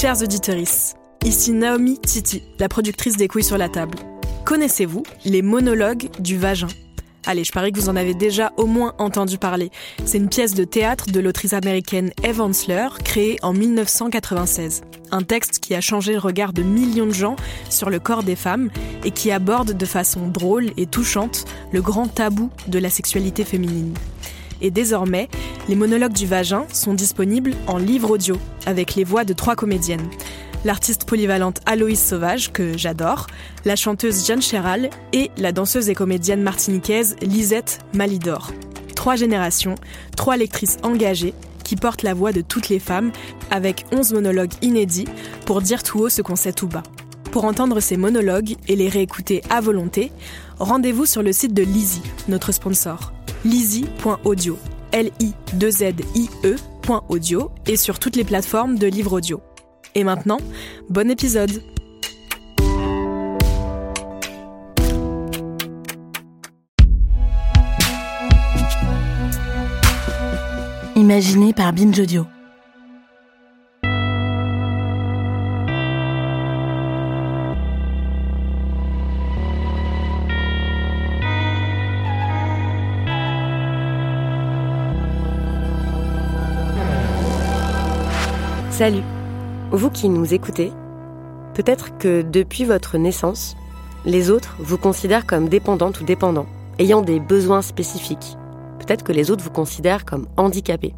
Chers auditeurs, ici Naomi Titi, la productrice des couilles sur la table. Connaissez-vous les monologues du vagin? Allez, je parie que vous en avez déjà au moins entendu parler. C'est une pièce de théâtre de l'autrice américaine Eve Ensler, créée en 1996. Un texte qui a changé le regard de millions de gens sur le corps des femmes et qui aborde de façon drôle et touchante le grand tabou de la sexualité féminine. Et désormais, les monologues du vagin sont disponibles en livre audio, avec les voix de trois comédiennes l'artiste polyvalente Aloïse Sauvage, que j'adore, la chanteuse Jeanne Chéral et la danseuse et comédienne martiniquaise Lisette Malidor. Trois générations, trois lectrices engagées qui portent la voix de toutes les femmes avec 11 monologues inédits pour dire tout haut ce qu'on sait tout bas. Pour entendre ces monologues et les réécouter à volonté, rendez-vous sur le site de Lizzie, notre sponsor. Lizzie.audio. L-I-2-Z-I-E.audio et sur toutes les plateformes de livres audio. Et maintenant, bon épisode Imaginé par Binge Audio. Salut vous qui nous écoutez, peut-être que depuis votre naissance, les autres vous considèrent comme dépendante ou dépendant, ayant des besoins spécifiques. Peut-être que les autres vous considèrent comme handicapés.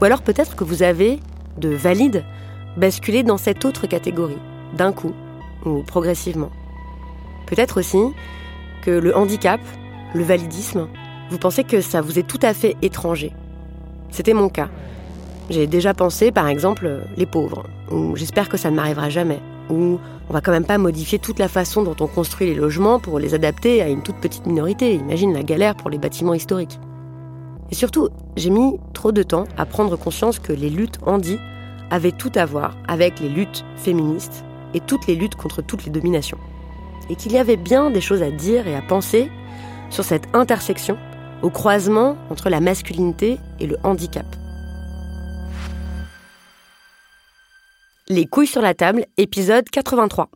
Ou alors peut-être que vous avez, de valide, basculé dans cette autre catégorie, d'un coup ou progressivement. Peut-être aussi que le handicap, le validisme, vous pensez que ça vous est tout à fait étranger. C'était mon cas. J'ai déjà pensé, par exemple, les pauvres, ou j'espère que ça ne m'arrivera jamais, ou on va quand même pas modifier toute la façon dont on construit les logements pour les adapter à une toute petite minorité. Imagine la galère pour les bâtiments historiques. Et surtout, j'ai mis trop de temps à prendre conscience que les luttes handi avaient tout à voir avec les luttes féministes et toutes les luttes contre toutes les dominations. Et qu'il y avait bien des choses à dire et à penser sur cette intersection au croisement entre la masculinité et le handicap. Les couilles sur la table, épisode 83.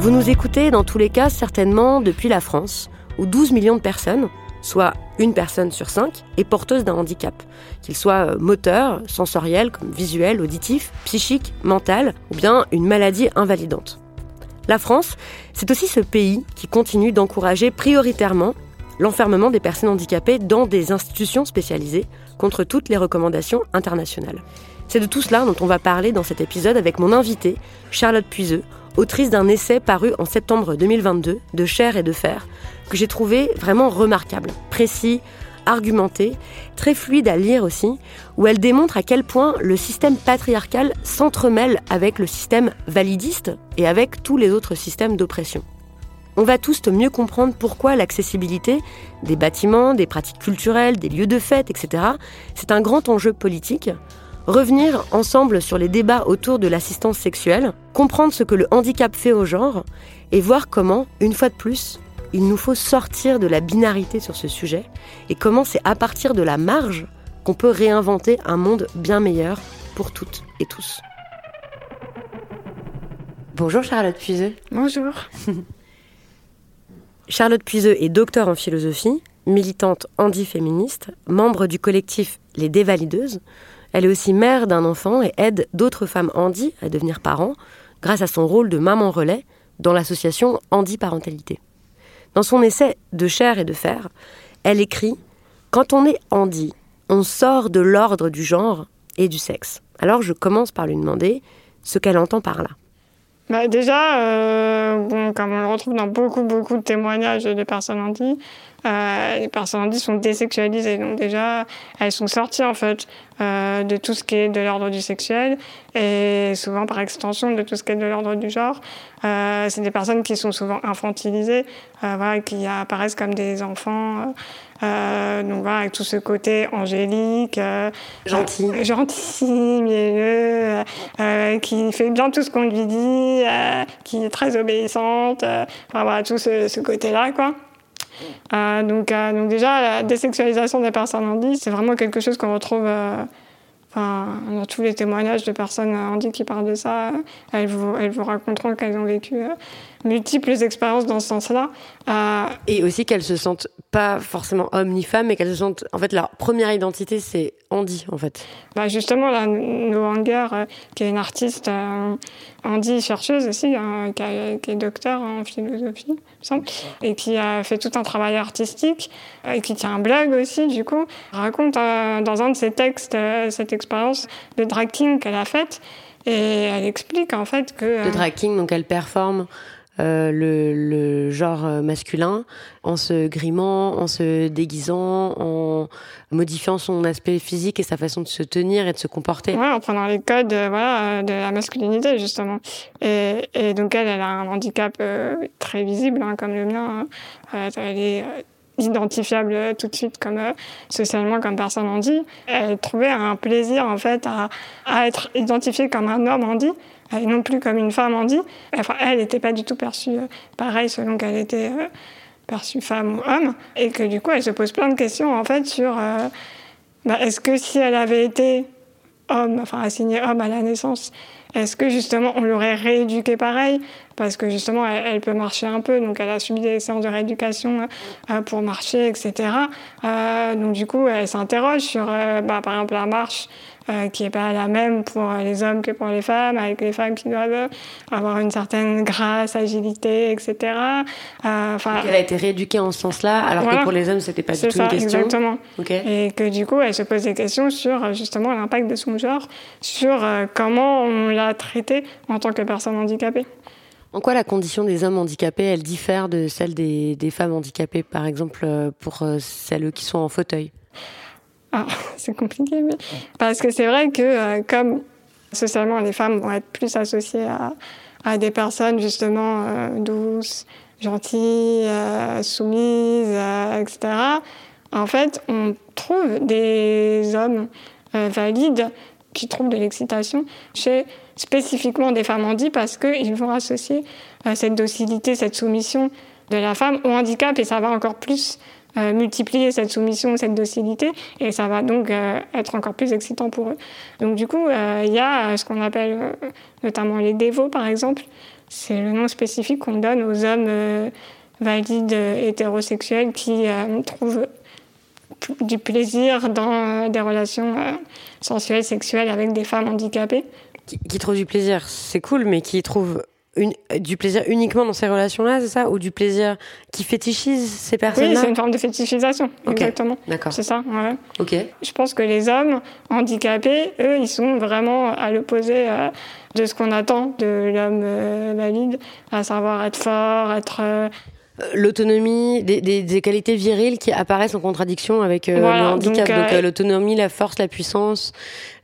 Vous nous écoutez dans tous les cas certainement depuis la France, où 12 millions de personnes, soit une personne sur cinq, est porteuse d'un handicap, qu'il soit euh, moteur, sensoriel, comme visuel, auditif, psychique, mental, ou bien une maladie invalidante. La France, c'est aussi ce pays qui continue d'encourager prioritairement l'enfermement des personnes handicapées dans des institutions spécialisées contre toutes les recommandations internationales. C'est de tout cela dont on va parler dans cet épisode avec mon invitée, Charlotte Puiseux, autrice d'un essai paru en septembre 2022 de Chair et de Fer, que j'ai trouvé vraiment remarquable, précis, argumentée, très fluide à lire aussi, où elle démontre à quel point le système patriarcal s'entremêle avec le système validiste et avec tous les autres systèmes d'oppression. On va tous mieux comprendre pourquoi l'accessibilité des bâtiments, des pratiques culturelles, des lieux de fête, etc., c'est un grand enjeu politique. Revenir ensemble sur les débats autour de l'assistance sexuelle, comprendre ce que le handicap fait au genre, et voir comment, une fois de plus, il nous faut sortir de la binarité sur ce sujet et comment c'est à partir de la marge qu'on peut réinventer un monde bien meilleur pour toutes et tous. Bonjour Charlotte Puiseux. Bonjour. Charlotte Puiseux est docteur en philosophie, militante handi-féministe, membre du collectif Les Dévalideuses. Elle est aussi mère d'un enfant et aide d'autres femmes handi à devenir parents grâce à son rôle de maman relais dans l'association Handi Parentalité. Dans son essai De chair et de fer, elle écrit Quand on est handi, on sort de l'ordre du genre et du sexe. Alors je commence par lui demander ce qu'elle entend par là. Bah déjà, euh, bon, comme on le retrouve dans beaucoup, beaucoup de témoignages de personnes handies, euh, les personnes handies sont désexualisées. Donc déjà, elles sont sorties en fait euh, de tout ce qui est de l'ordre du sexuel et souvent par extension de tout ce qui est de l'ordre du genre. Euh, c'est des personnes qui sont souvent infantilisées, euh, voilà, qui apparaissent comme des enfants. Euh, donc voilà, avec tout ce côté angélique, gentil, gentil, mielleux, qui fait bien tout ce qu'on lui dit, qui est très obéissante. Enfin, voilà, tout ce, ce côté-là, quoi. Euh, donc, euh, donc déjà, la désexualisation des personnes handies, c'est vraiment quelque chose qu'on retrouve euh, Enfin, dans tous les témoignages de personnes handies qui parlent de ça, elles vous, elles vous raconteront qu'elles ont vécu multiples expériences dans ce sens-là. Euh... Et aussi qu'elles se sentent pas forcément hommes ni femmes, mais qu'elles se sentent. En fait, leur première identité, c'est Andy, en fait. Bah justement, là, No Anger, euh, qui est une artiste euh, Andy chercheuse aussi, qui, qui, est docteur en philosophie, il me semble, et qui a fait tout un travail artistique, et qui tient un blog aussi, du coup, raconte dans un de ses textes cette expérience de drag king qu'elle a faite. Et elle explique en fait que. De drag king, donc elle performe euh, le, le, genre masculin en se grimant, en se déguisant, en modifiant son aspect physique et sa façon de se tenir et de se comporter. Ouais, en prenant les codes euh, voilà, de la masculinité, justement. Et, et, donc, elle, elle a un handicap euh, très visible, hein, comme le mien. Hein. elle est identifiable tout de suite comme socialement comme personne handi. Elle trouvait un plaisir en fait à, à être identifiée comme un homme handi et non plus comme une femme handi. Enfin, elle n'était pas du tout perçue pareil selon qu'elle était perçue femme ou homme, et que du coup, elle se pose plein de questions en fait sur euh, bah, est-ce que si elle avait été homme, enfin assignée homme à la naissance, est-ce que justement on l'aurait rééduquée pareil? Parce que justement, elle, peut marcher un peu, donc elle a subi des séances de rééducation euh, pour marcher, etc. Euh, donc du coup, elle s'interroge sur, euh, bah, par exemple, la marche. Euh, qui n'est pas la même pour les hommes que pour les femmes, avec les femmes qui doivent avoir une certaine grâce, agilité, etc. Euh, elle a été rééduquée en ce sens-là, alors voilà. que pour les hommes, c'était pas du tout ça, une question. Exactement. Okay. Et que du coup, elle se pose des questions sur justement l'impact de son genre, sur euh, comment on l'a traité en tant que personne handicapée. En quoi la condition des hommes handicapés, elle diffère de celle des, des femmes handicapées, par exemple pour celles qui sont en fauteuil? Ah, c'est compliqué, mais... parce que c'est vrai que euh, comme socialement les femmes vont être plus associées à, des personnes justement euh, douces, gentilles, euh, soumises, etc. En fait, on trouve des hommes valides qui trouvent de l'excitation chez spécifiquement des femmes handies parce qu'ils vont associer cette docilité, cette soumission de la femme au handicap et ça va encore plus euh, multiplier cette soumission, cette docilité, et ça va donc euh, être encore plus excitant pour eux. Donc du coup, euh, il y a ce qu'on appelle notamment les dévots, par exemple. C'est le nom spécifique qu'on donne aux hommes valides hétérosexuels qui trouvent du plaisir dans des relations sensuelles, sexuelles avec des femmes handicapées. Qui, qui trouvent du plaisir, c'est cool, mais qui trouvent une, du plaisir uniquement dans ces relations-là, c'est ça? Ou du plaisir qui fétichise ces personnes-là Oui, c'est une forme de fétichisation, okay. exactement. D'accord. C'est ça, ouais. Ok. Je pense que les hommes handicapés, eux, ils sont vraiment à l'opposé euh, de ce qu'on attend de l'homme euh, valide, à savoir être fort, être... Euh, L'autonomie, des, des, des, qualités viriles qui apparaissent en contradiction avec euh, voilà, le handicap. Donc, donc l'autonomie, la force, la puissance,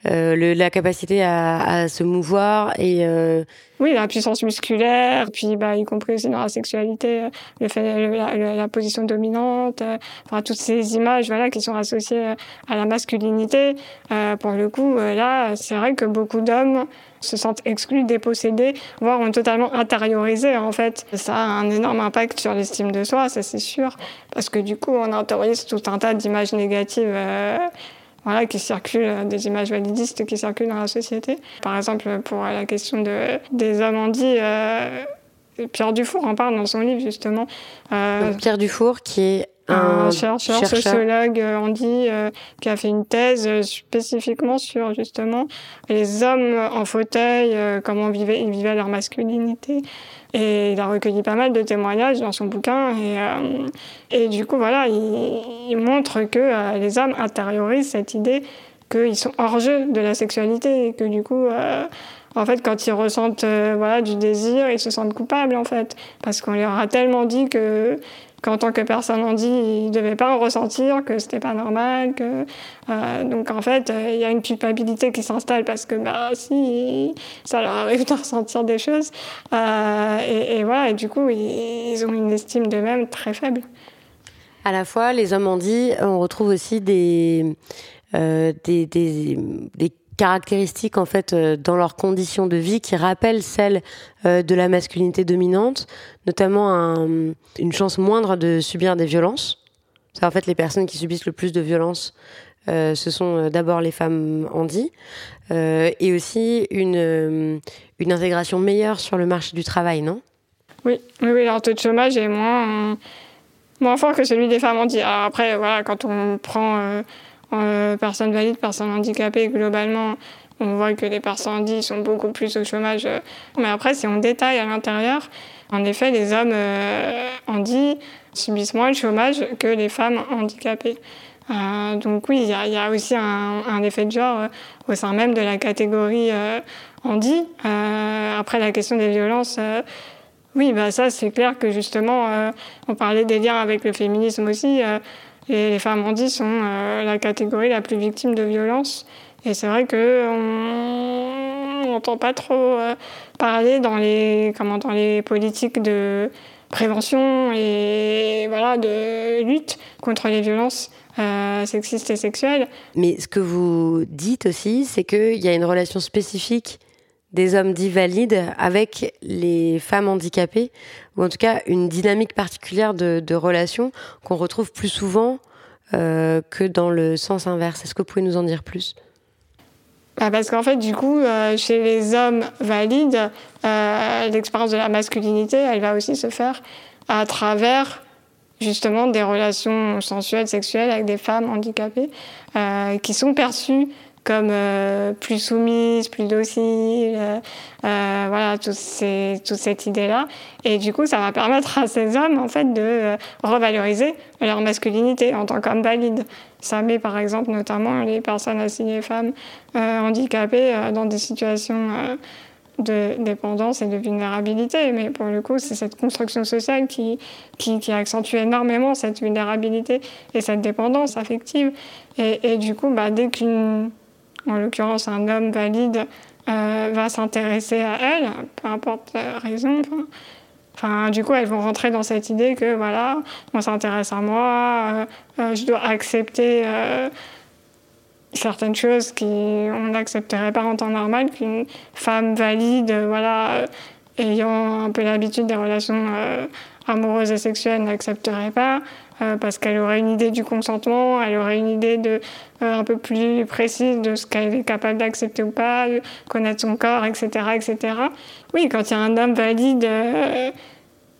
euh, le, la capacité à, à, se mouvoir et euh... oui la puissance musculaire puis bah y compris aussi dans la sexualité le fait la, la, la position dominante euh, enfin toutes ces images voilà qui sont associées à la masculinité euh, pour le coup là c'est vrai que beaucoup d'hommes se sentent exclus, dépossédés, voire ont totalement intériorisé en fait. Ça a un énorme impact sur l'estime de soi, ça c'est sûr, parce que du coup on intériorise tout un tas d'images négatives euh, voilà, qui circulent, des images validistes qui circulent dans la société. Par exemple, pour la question de, des hommes handis, euh, Pierre Dufour en parle dans son livre, justement. Euh, Pierre Dufour, qui est un, un chercheur, chercheur, sociologue handi euh, qui a fait une thèse spécifiquement sur justement les hommes en fauteuil, euh, comment vivaient, ils vivaient leur masculinité. Et il a recueilli pas mal de témoignages dans son bouquin. Et, euh, et du coup, voilà, il, il montre que euh, les hommes intériorisent cette idée qu'ils sont hors jeu de la sexualité et que du coup, euh, en fait, quand ils ressentent voilà, du désir, ils se sentent coupables, en fait, parce qu'on leur a tellement dit que qu'en tant que personne on dit, ils ne devaient pas en ressentir, que c'était pas normal. Que, euh, donc en fait, euh, il y a une culpabilité qui s'installe parce que bah, si ça leur arrive de ressentir des choses. Euh, et, voilà, et du coup, ils, ont une estime d'eux-mêmes très faible. À la fois, les hommes ont dit, on retrouve aussi des, des, des, des caractéristiques en fait euh, dans leurs conditions de vie qui rappellent celles euh, de la masculinité dominante, notamment une chance moindre de subir des violences. C'est en fait les personnes qui subissent le plus de violences, euh, ce sont d'abord les femmes handies, et aussi une, une intégration meilleure sur le marché du travail, non? Oui, oui, oui, leur taux de chômage est moins, moins fort que celui des femmes handies. Après, voilà, quand on prend euh, personnes valides, personnes handicapées, globalement, on voit que les personnes handies sont beaucoup plus au chômage. Euh. Mais après, si on détaille à l'intérieur, en effet, les hommes euh, handis subissent moins le chômage que les femmes handicapées. Euh, donc oui, il y, a aussi un, un, effet de genre au sein même de la catégorie handi. après, la question des violences... oui, bah ça c'est clair que justement, on parlait des liens avec le féminisme aussi. Et les femmes handies sont euh, la catégorie la plus victime de violences. Et c'est vrai qu'on n'entend pas trop euh, parler dans les, comment, dans les politiques de prévention et voilà, de lutte contre les violences euh, sexistes et sexuelles. Mais ce que vous dites aussi, c'est qu'il y a une relation spécifique des hommes dits valides avec les femmes handicapées, ou en tout cas une dynamique particulière de, de relation qu'on retrouve plus souvent euh, que dans le sens inverse. Est-ce que vous pouvez nous en dire plus? Bah parce qu'en fait, du coup, euh, chez les hommes valides, euh, l'expérience de la masculinité, elle va aussi se faire à travers justement des relations sensuelles, sexuelles avec des femmes handicapées qui sont perçues comme euh, plus soumise, plus docile, euh, euh, voilà, ces, toute cette idée-là. Et du coup, ça va permettre à ces hommes, en fait, de revaloriser leur masculinité en tant qu'hommes valides. Ça met, par exemple, notamment les personnes assignées femmes handicapées dans des situations de dépendance et de vulnérabilité. Mais pour le coup, c'est cette construction sociale qui, qui, accentue énormément cette vulnérabilité et cette dépendance affective. Et, et du coup, bah, dès qu'une en l'occurrence un homme valide, euh, va s'intéresser à elle, peu importe la raison. Enfin, du coup, elles vont rentrer dans cette idée que voilà, on s'intéresse à moi, euh, euh, je dois accepter certaines choses qu'on n'accepterait pas en temps normal, qu'une femme valide, voilà, ayant un peu l'habitude des relations amoureuses et sexuelles n'accepterait pas. Euh, parce qu'elle aurait une idée du consentement, elle aurait une idée de, euh, un peu plus précise de ce qu'elle est capable d'accepter ou pas, de connaître son corps, etc. etc. Oui, quand il y a un homme valide euh,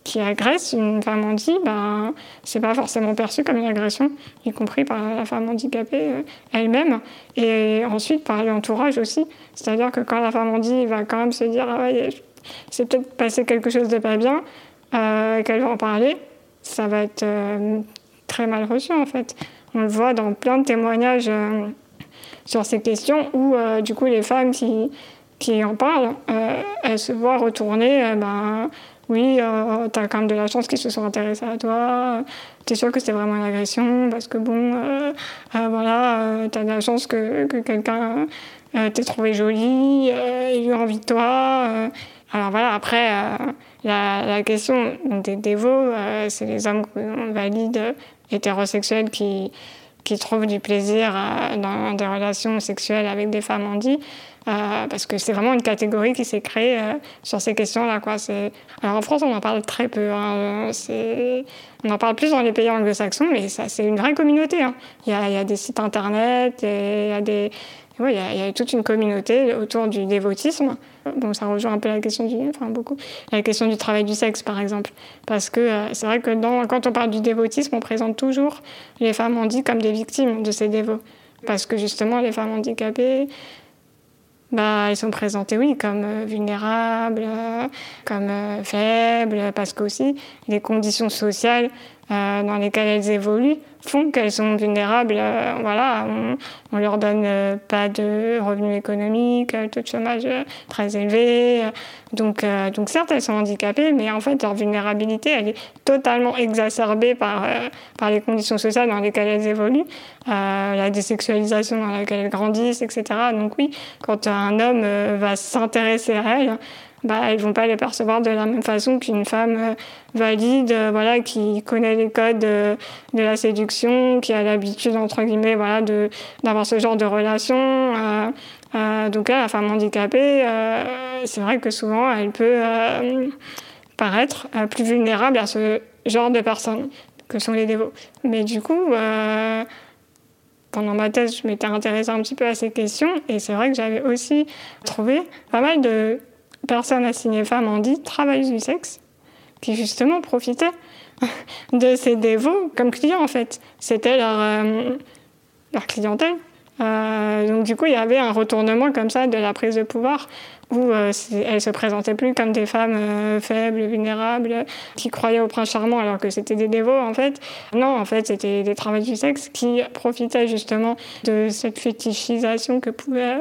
qui agresse une femme handicapée, ben, c'est pas forcément perçu comme une agression, y compris par la femme handicapée elle-même, et ensuite par l'entourage aussi. C'est-à-dire que quand la femme handicapée va quand même se dire ah ouais, c'est peut-être passé quelque chose de pas bien, qu'elle va en parler, ça va être euh, très mal reçu en fait. On le voit dans plein de témoignages euh, sur ces questions où euh, du coup les femmes qui, en parlent, elles se voient retourner, ben oui, tu as quand même de la chance qu'ils se sont intéressés à toi, tu es sûr que c'est vraiment une agression parce que bon, voilà, tu as de la chance que, que quelqu'un t'ait trouvé jolie, ait eu envie de toi. alors voilà, après la, question des dévots, euh, c'est les hommes valides hétérosexuels qui, qui trouvent du plaisir euh, dans des relations sexuelles avec des femmes handies. Euh, parce que c'est vraiment une catégorie qui s'est créée euh, sur ces questions-là. Alors en France, on en parle très peu. Hein. On en parle plus dans les pays anglo-saxons, mais c'est une vraie communauté. Hein. Il, y a, des sites internet, et il y a des, il, y a, il y a toute une communauté autour du dévotisme. Bon, ça rejoint un peu la question du, enfin beaucoup, la question du travail du sexe, par exemple. Parce que euh, c'est vrai que quand on parle du dévotisme, on présente toujours les femmes handies comme des victimes de ces dévots. Parce que justement, les femmes handicapées, bah, elles sont présentées, oui, comme euh, vulnérables, euh, comme faibles, parce qu'aussi les conditions sociales dans lesquelles elles évoluent font qu'elles sont vulnérables. Euh, voilà, on, ne leur donne euh, pas de revenus économiques, le taux de chômage très élevé. Donc, donc certes, elles sont handicapées, mais en fait, leur vulnérabilité, elle est totalement exacerbée par, par les conditions sociales dans lesquelles elles évoluent, la désexualisation dans laquelle elles grandissent, etc. Donc oui, quand un homme va s'intéresser à elles, bah, elles vont pas les percevoir de la même façon qu'une femme euh, valide, euh, voilà, qui connaît les codes de, la séduction, qui a l'habitude entre guillemets, voilà, de d'avoir ce genre de relation. Euh, donc là, la femme handicapée, c'est vrai que souvent, elle peut paraître plus vulnérable à ce genre de personnes que sont les dévots. Mais du coup pendant ma thèse, je m'étais intéressée un petit peu à ces questions et c'est vrai que j'avais aussi trouvé pas mal de personnes assignées femmes ont dit travailleuses du sexe qui justement profitaient de ces dévots comme clients en fait. C'était leur, euh, leur clientèle. Euh, donc du coup, il y avait un retournement comme ça de la prise de pouvoir où euh, elles se présentaient plus comme des femmes faibles, vulnérables, qui croyaient au prince charmant alors que c'était des dévots en fait. Non, en fait, c'était des travailleurs du sexe qui profitaient justement de cette fétichisation que pouvaient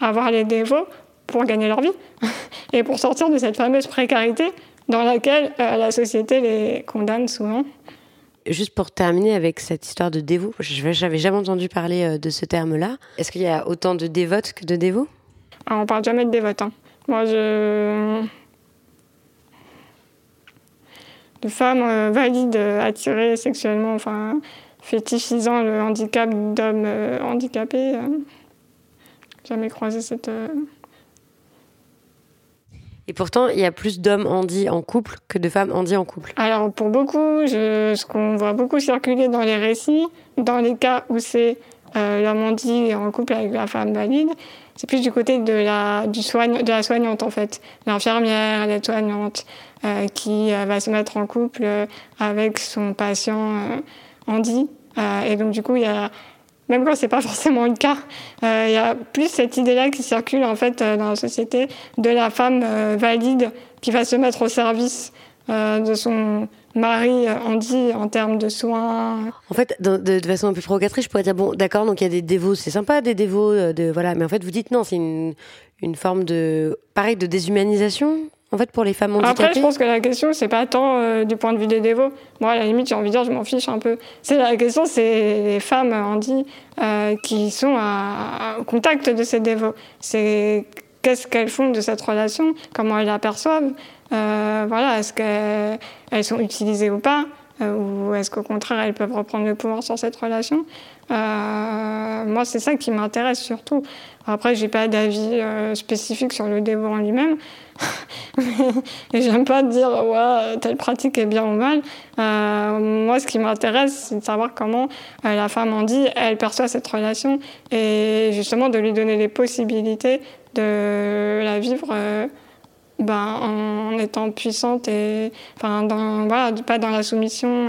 avoir les dévots pour gagner leur vie et pour sortir de cette fameuse précarité dans laquelle euh, la société les condamne souvent. Juste pour terminer avec cette histoire de dévot, j'avais jamais entendu parler euh, de ce terme-là. Est-ce qu'il y a autant de dévotes que de dévots? Ah, On parle jamais de dévotes. Hein. Moi, je. de femmes euh, valides, attirées sexuellement, enfin, fétichisant le handicap d'hommes handicapés. jamais croisé cette. Et pourtant, il y a plus d'hommes handis en couple que de femmes handis en couple. Alors, pour beaucoup, ce qu'on voit beaucoup circuler dans les récits, dans les cas où c'est euh, l'homme handi en couple avec la femme valide, c'est plus du côté de la, du soigne, de la soignante, en fait. L'infirmière, la soignante, euh, qui euh, va se mettre en couple avec son patient handi. et donc, du coup, il y a même quand c'est pas forcément le cas. Il euh, y a plus cette idée-là qui circule en fait euh, dans la société de la femme euh, valide qui va se mettre au service de son mari handi en termes de soins. En fait, de, façon un peu provocatrice, je pourrais dire bon, d'accord, donc il y a des dévots, c'est sympa des dévots, de voilà, mais en fait vous dites non, c'est une, une forme de pareil de déshumanisation? En fait, pour les femmes handicapées Après, je pense que la question, c'est pas tant euh, du point de vue des dévots. Moi, à la limite, j'ai envie de dire, je m'en fiche un peu. C'est la question, c'est les femmes handi euh, qui sont au contact de ces dévots. C'est qu'est-ce qu'elles font de cette relation, comment elles l'aperçoivent. Euh, voilà, est-ce qu'elles sont utilisées ou pas? Ou est-ce qu'au contraire elles peuvent reprendre le pouvoir sur cette relation? Moi, c'est ça qui m'intéresse surtout. Après, j'ai pas d'avis spécifique sur le dévot en lui-même. Et j'aime pas dire ouais, telle pratique est bien ou mal. Euh, moi, ce qui m'intéresse, c'est de savoir comment euh, la femme en dit, elle perçoit cette relation et justement de lui donner les possibilités de la vivre. Euh, ben, en, étant puissante et dans, voilà, pas dans la soumission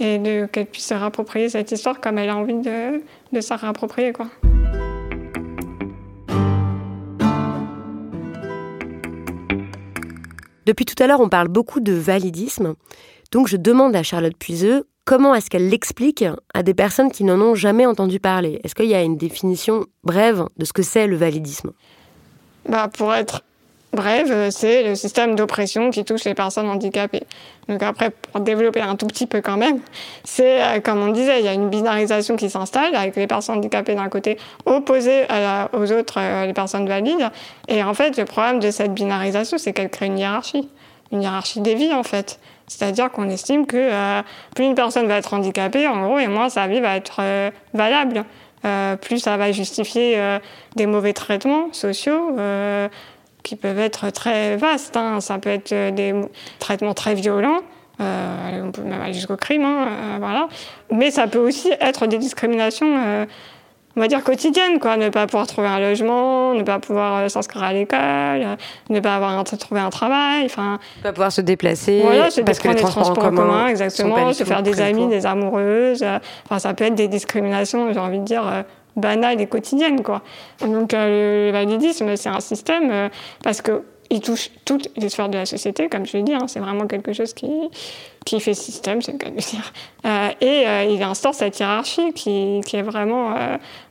et, et qu'elle puisse se réapproprier cette histoire comme elle a envie de, de se réapproprier quoi. Depuis tout à l'heure, on parle beaucoup de validisme. Donc je demande à Charlotte Puiseux comment est-ce qu'elle l'explique à des personnes qui n'en ont jamais entendu parler? Est-ce qu'il y a une définition brève de ce que c'est le validisme? Bah, Pour être Bref, euh, c'est le système d'oppression qui touche les personnes handicapées. Donc après, pour développer un tout petit peu quand même, c'est, euh, comme on disait, il y a une binarisation qui s'installe avec les personnes handicapées d'un côté opposées aux autres, euh, les personnes valides. Et en fait, le problème de cette binarisation, c'est qu'elle crée une hiérarchie, une hiérarchie des vies en fait. C'est-à-dire qu'on estime que plus une personne va être handicapée, en gros, et moins sa vie va être valable. plus ça va justifier des mauvais traitements sociaux, qui peuvent être très vastes. Hein. Ça peut être euh, des traitements très violents. Euh, on peut même aller jusqu'au crime, hein, euh, voilà. Mais ça peut aussi être des discriminations, on va dire quotidiennes, quoi. Ne pas pouvoir trouver un logement, ne pas pouvoir s'inscrire à l'école, ne pas avoir trouvé un travail, enfin. Ne pas pouvoir se déplacer. Voilà, se parce que les transports, en commun, exactement, se faire des amis, des amoureuses. Enfin, ça peut être des discriminations, j'ai envie de dire banale et quotidienne. Quoi. Donc euh, le validisme, c'est un système, euh, parce que il touche toutes les sphères de la société, comme je l'ai dit. Hein, c'est vraiment quelque chose qui, qui fait système, c'est le cas de dire. Euh, et euh, il instaure cette hiérarchie qui, qui est vraiment,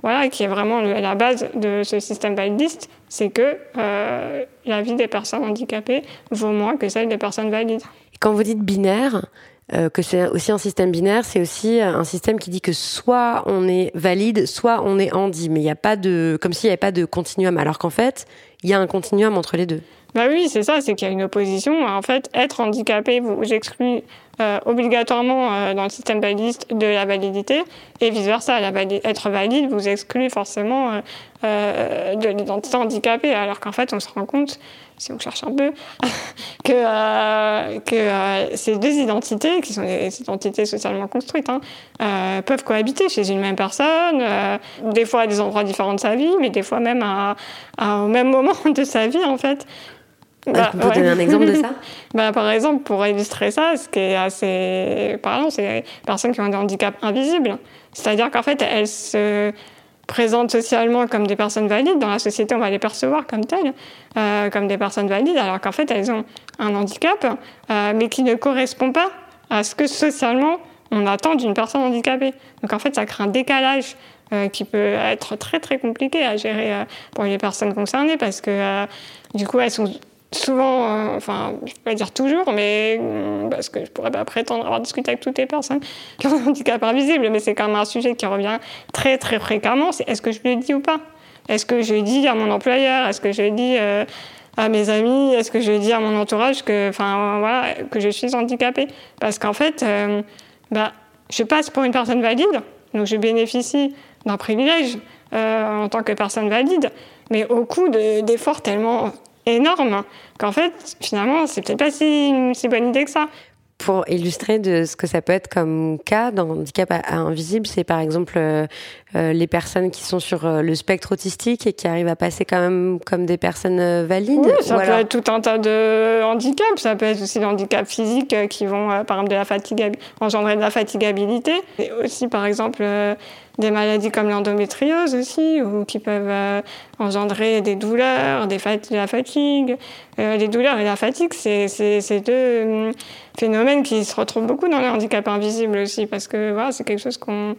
voilà, qui est vraiment la base de ce système validiste, c'est que la vie des personnes handicapées vaut moins que celle des personnes valides. Quand vous dites binaire, que c'est aussi un système binaire, c'est aussi un système qui dit que soit on est valide, soit on est handi, mais il n'y a pas de, comme s'il n'y avait pas de continuum, alors qu'en fait, il y a un continuum entre les deux. Bah oui, c'est ça, c'est qu'il y a une opposition. En fait, être handicapé vous exclut euh, obligatoirement euh, dans le système validiste de la validité et vice-versa. Être valide vous exclut forcément euh, de l'identité handicapée, alors qu'en fait, on se rend compte, si on cherche un peu, que, que ces deux identités, qui sont des identités socialement construites, hein, peuvent cohabiter chez une même personne, des fois à des endroits différents de sa vie, mais des fois même à, au même moment de sa vie, en fait. Bah, vous donner un exemple de ça bah, Par exemple, pour illustrer ça, ce qui est assez parlant, c'est les personnes qui ont des handicaps invisibles. C'est-à-dire qu'en fait, elles se présentent socialement comme des personnes valides. Dans la société, on va les percevoir comme telles, euh, comme des personnes valides, alors qu'en fait, elles ont un handicap, euh, mais qui ne correspond pas à ce que socialement on attend d'une personne handicapée. Donc en fait, ça crée un décalage euh, qui peut être très très compliqué à gérer pour les personnes concernées parce que du coup, elles sont souvent, euh, enfin, je ne vais pas dire toujours, mais mm, parce que je ne pourrais pas prétendre avoir discuté avec toutes les personnes qui ont un handicap invisible, mais c'est quand même un sujet qui revient très très fréquemment, c'est est-ce que je le dis ou pas? Est-ce que je dis à mon employeur? Est-ce que je dis euh, à mes amis? Est-ce que je dis à mon entourage que, je suis handicapée? Parce qu'en fait, euh, bah, je passe pour une personne valide, donc je bénéficie d'un privilège en tant que personne valide, mais au coût d'efforts tellement énorme qu'en fait, finalement, c'est peut-être pas si, si bonne idée que ça. Pour illustrer de ce que ça peut être comme cas dans handicap invisible, c'est par exemple euh, les personnes qui sont sur euh, le spectre autistique et qui arrivent à passer quand même comme des personnes valides. Oui, ça peut être tout un tas de handicaps. Ça peut être aussi des handicaps physiques qui vont, par exemple, de la fatigue, engendrer de la fatigabilité. Et aussi, par exemple, des maladies comme l'endométriose aussi, ou qui peuvent euh, engendrer des douleurs, des de la fatigue. Euh, les douleurs et la fatigue, c'est deux hum, phénomènes qui se retrouvent beaucoup dans les handicaps invisibles aussi, parce que voilà, c'est quelque chose qu'on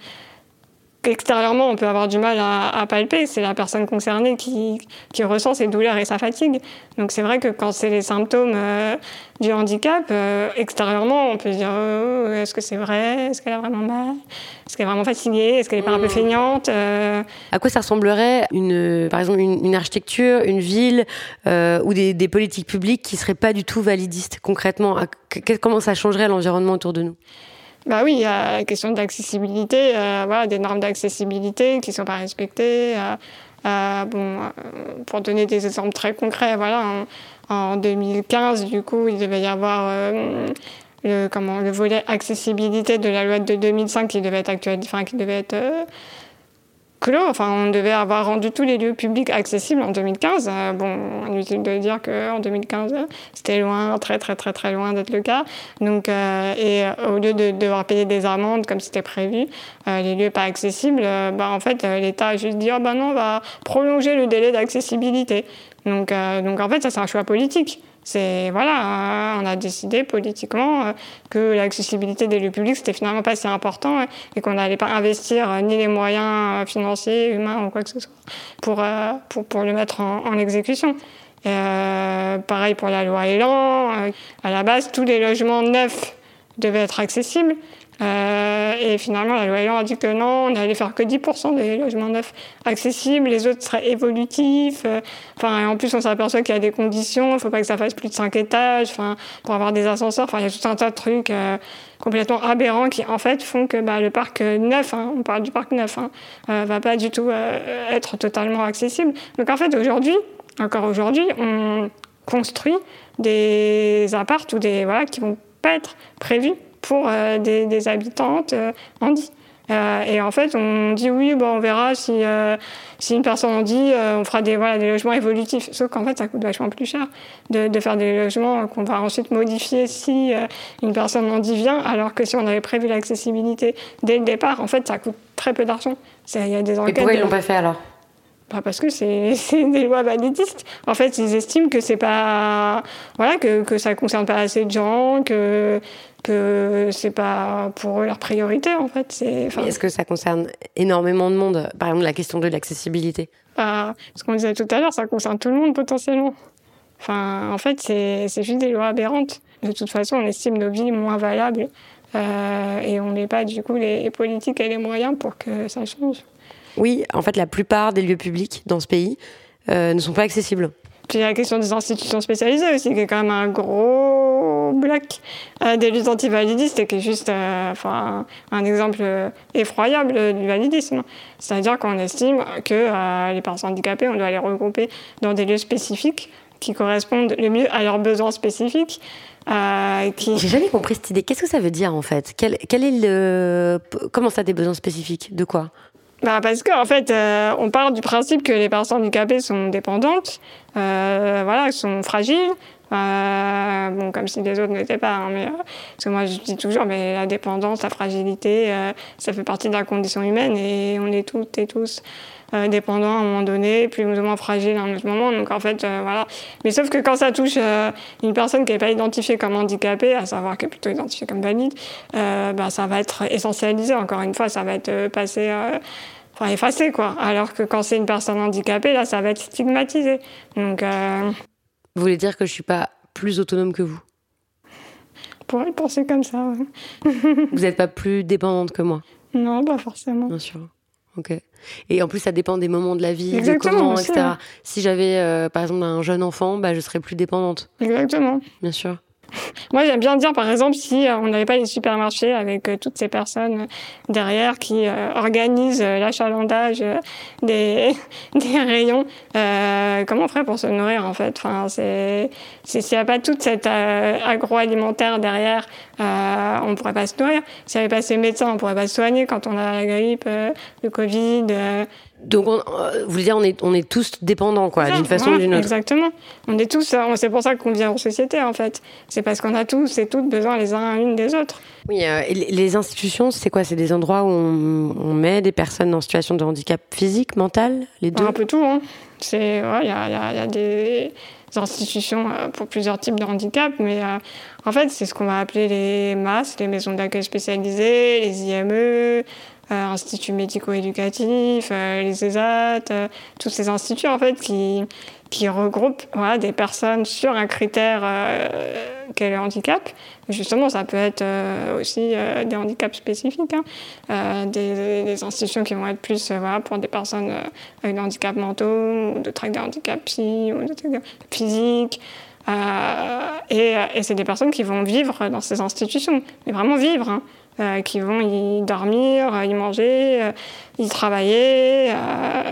extérieurement, on peut avoir du mal à, palper. C'est la personne concernée qui, qui, ressent ses douleurs et sa fatigue. Donc c'est vrai que quand c'est les symptômes euh, du handicap, euh, extérieurement, on peut se dire oh, est-ce que c'est vrai? Est-ce qu'elle a vraiment mal? Est-ce qu'elle est vraiment fatiguée? Est-ce qu'elle est pas un peu mmh. feignante euh? À quoi ça ressemblerait, une, par exemple, une, architecture, une ville ou des, des, politiques publiques qui seraient pas du tout validistes concrètement? Comment ça changerait l'environnement autour de nous? Bah oui, il y a la question d'accessibilité, euh, voilà, des normes d'accessibilité qui ne sont pas respectées. Euh, euh, bon, pour donner des exemples très concrets, voilà, en, 2015, du coup, il devait y avoir le, comment, le volet accessibilité de la loi de 2005 qui devait être actuel, enfin, qui devait être Enfin, on devait avoir rendu tous les lieux publics accessibles en 2015. Euh, bon, inutile de dire qu'en 2015, c'était loin, très très très très loin d'être le cas. Donc, euh, et euh, au lieu de devoir payer des amendes comme c'était prévu, les lieux pas accessibles, bah, en fait, l'État a juste dit bah non, on va prolonger le délai d'accessibilité. Donc, donc en fait, ça c'est un choix politique. C'est voilà, hein, on a décidé politiquement euh, que l'accessibilité des lieux publics c'était finalement pas si important hein, et qu'on n'allait pas investir euh, ni les moyens euh, financiers, humains ou quoi que ce soit pour pour, pour le mettre en, en exécution. pareil pour la loi Elan. à la base, tous les logements neufs devaient être accessibles. Euh, et finalement, la loi Elan a dit que non, on n'allait faire que 10% des logements neufs accessibles, les autres seraient évolutifs. Euh, enfin, et en plus, on s'aperçoit qu'il y a des conditions, il ne faut pas que ça fasse plus de 5 étages, enfin, pour avoir des ascenseurs. Enfin, il y a tout un tas de trucs euh, complètement aberrants qui, en fait, font que bah, le parc neuf, hein, on parle du parc neuf, hein, va pas du tout être totalement accessible. Donc, en fait, aujourd'hui, encore aujourd'hui, on construit des apparts ou des voilà qui vont pas être prévus pour euh, des, habitantes euh, handies. Euh, et en fait, on dit oui, bon, on verra si, si une personne en dit, on fera des, voilà, des logements évolutifs. Sauf qu'en fait, ça coûte vachement plus cher de, de faire des logements qu'on va ensuite modifier si une personne en dit vient, alors que si on avait prévu l'accessibilité dès le départ, en fait, ça coûte très peu d'argent. Il y a des enquêtes. Et pourquoi ils l'ont pas fait alors? Bah parce que c'est des lois validistes. En fait, ils estiment que c'est pas voilà que que ça concerne pas assez de gens, que que c'est pas pour eux leur priorité en fait. C'est. Est-ce que ça concerne énormément de monde? Par exemple, la question de l'accessibilité. Bah, ce qu'on disait tout à l'heure, ça concerne tout le monde potentiellement. Enfin, en fait, c'est juste des lois aberrantes. De toute façon, on estime nos vies moins valables euh, et on n'est pas du coup les politiques et les moyens pour que ça change. Oui, en fait, la plupart des lieux publics dans ce pays euh, ne sont pas accessibles. Puis la question des institutions spécialisées aussi, qui est quand même un gros bloc euh, des luttes antivalidistes et qui est juste enfin, un exemple effroyable du validisme. C'est-à-dire qu'on estime que les personnes handicapées, on doit les regrouper dans des lieux spécifiques qui correspondent le mieux à leurs besoins spécifiques. Euh, qui... J'ai jamais compris cette idée. Qu'est-ce que ça veut dire en fait? Quel, est le comment ça des besoins spécifiques? De quoi? Bah parce qu'en en fait, euh, on part du principe que les personnes handicapées sont dépendantes, euh, voilà, sont fragiles. Euh, bon, comme si les autres n'étaient pas, hein, mais parce que moi je dis toujours, mais la dépendance, la fragilité, ça fait partie de la condition humaine et on est toutes et tous euh, dépendant à un moment donné, plus ou moins fragile à un autre moment. Donc en fait, euh, voilà. Mais sauf que quand ça touche euh, une personne qui n'est pas identifiée comme handicapée, à savoir qui est plutôt identifiée comme valide, bah, ça va être essentialisé. Encore une fois, ça va être passé enfin effacé quoi. Alors que quand c'est une personne handicapée, là, ça va être stigmatisé. Donc. Vous voulez dire que je suis pas plus autonome que vous? On pourrait penser comme ça. Ouais. vous n'êtes pas plus dépendante que moi? Non, pas forcément. Bien sûr. Ok. Et en plus, ça dépend des moments de la vie, des comment, etc. Si j'avais, euh, par exemple, un jeune enfant, bah, je serais plus dépendante. Exactement. Bien sûr. Moi, j'aime bien dire, par exemple, si euh, on n'avait pas les supermarchés avec euh, toutes ces personnes derrière qui organisent l'achalandage des, des rayons, comment on ferait pour se nourrir, en fait? Enfin, S'il n'y a pas toute cette agroalimentaire derrière, on ne pourrait pas se nourrir. S'il n'y avait pas ces médecins, on ne pourrait pas se soigner quand on a la grippe, le Covid. Donc, on, euh, vous voulez dire, on est, on est tous dépendants, quoi, d'une façon ou d'une autre. Exactement. On est tous, euh, c'est pour ça qu'on vient en société, en fait. C'est parce qu'on a tous et toutes besoin les uns l'une des autres. Oui, euh, les institutions, c'est quoi? C'est des endroits où on, met des personnes en situation de handicap physique, mental, les deux? Un peu tout, hein. C'est, il y, a, y, a, des institutions pour plusieurs types de handicap, mais en fait, c'est ce qu'on va appeler les MAS, les maisons d'accueil spécialisées, les IME, instituts médico-éducatifs, euh, les ESAT, euh, tous ces instituts en fait qui, qui regroupent voilà, des personnes sur un critère qu'est le handicap. Justement, ça peut être aussi des handicaps spécifiques, hein. des, des, institutions qui vont être plus voilà, pour des personnes avec des handicaps mentaux, ou de traits de handicap psy, ou de physiques. et, et c'est des personnes qui vont vivre dans ces institutions, mais vraiment vivre. Hein. Euh, qui vont y dormir, y manger, euh, y travailler, euh,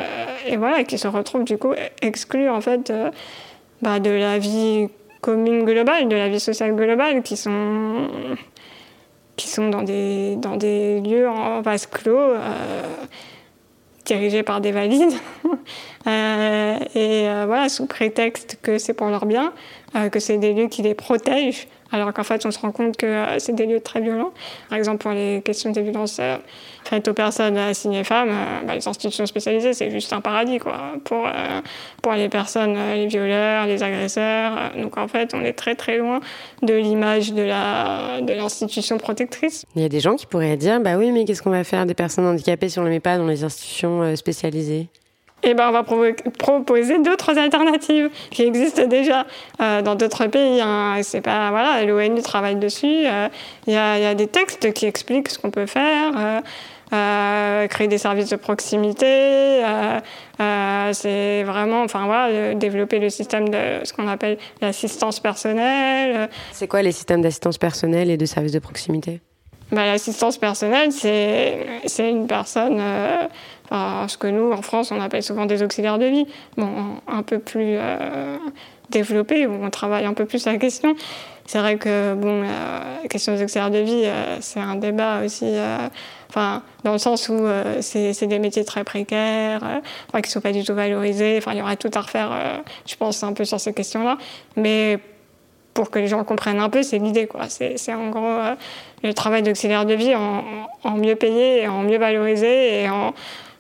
et voilà, qui se retrouvent du coup exclus en fait bah, de la vie commune globale, de la vie sociale globale, qui sont qui sont dans des, dans des lieux en vase clos, dirigés par des valides, et voilà, sous prétexte que c'est pour leur bien, que c'est des lieux qui les protègent, alors qu'en fait, on se rend compte que euh, c'est des lieux très violents. Par exemple, pour les questions de violence euh, faites aux personnes assignées femmes, euh, bah, les institutions spécialisées, c'est juste un paradis, quoi, pour, pour les personnes, les violeurs, les agresseurs. Donc, en fait, on est très, très loin de l'image de l'institution de protectrice. Il y a des gens qui pourraient dire, bah oui, mais qu'est-ce qu'on va faire des personnes handicapées si on ne les met pas dans les institutions spécialisées? Eh ben, on va proposer d'autres alternatives qui existent déjà euh, dans d'autres pays. Hein. C'est pas voilà, l'ONU travaille dessus. Euh, il y, a, des textes qui expliquent ce qu'on peut faire. Euh, créer des services de proximité, c'est vraiment, enfin voilà, développer le système de ce qu'on appelle l'assistance personnelle. C'est quoi les systèmes d'assistance personnelle et de services de proximité? Bah, L'assistance personnelle, c'est une personne ce que nous, en France, on appelle souvent des auxiliaires de vie, bon, un peu plus euh, développés, où on travaille un peu plus la question. C'est vrai que bon, la question des auxiliaires de vie, euh, c'est un débat aussi, euh, enfin, dans le sens où c'est des métiers très précaires, qui ne sont pas du tout valorisés. Enfin, il y aurait tout à refaire, je pense, un peu sur ces questions-là. Mais pour que les gens comprennent un peu, c'est l'idée. quoi. C'est en gros le travail d'auxiliaire de vie en, en, mieux payé, en mieux valorisé et en,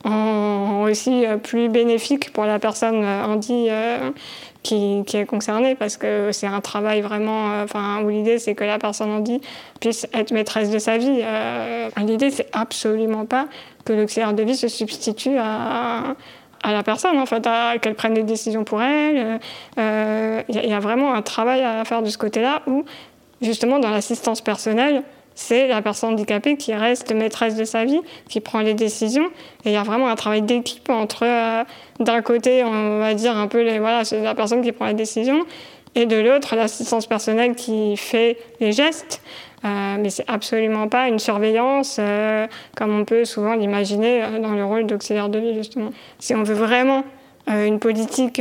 en aussi plus bénéfique pour la personne handi qui, qui, est concernée parce que c'est un travail vraiment enfin où l'idée c'est que la personne handi puisse être maîtresse de sa vie l'idée c'est absolument pas que l'auxiliaire de vie se substitue à, à la personne, en fait, qu'elle prenne des décisions pour elle. Il euh, y, a vraiment un travail à faire de ce côté-là où, justement, dans l'assistance personnelle, c'est la personne handicapée qui reste maîtresse de sa vie, qui prend les décisions. Et il y a vraiment un travail d'équipe entre, euh, d'un côté, on va dire un peu, les, la personne qui prend les décisions, et de l'autre, l'assistance personnelle qui fait les gestes. Euh, mais c'est absolument pas une surveillance euh, comme on peut souvent l'imaginer euh, dans le rôle d'auxiliaire de vie justement. Si on veut vraiment une politique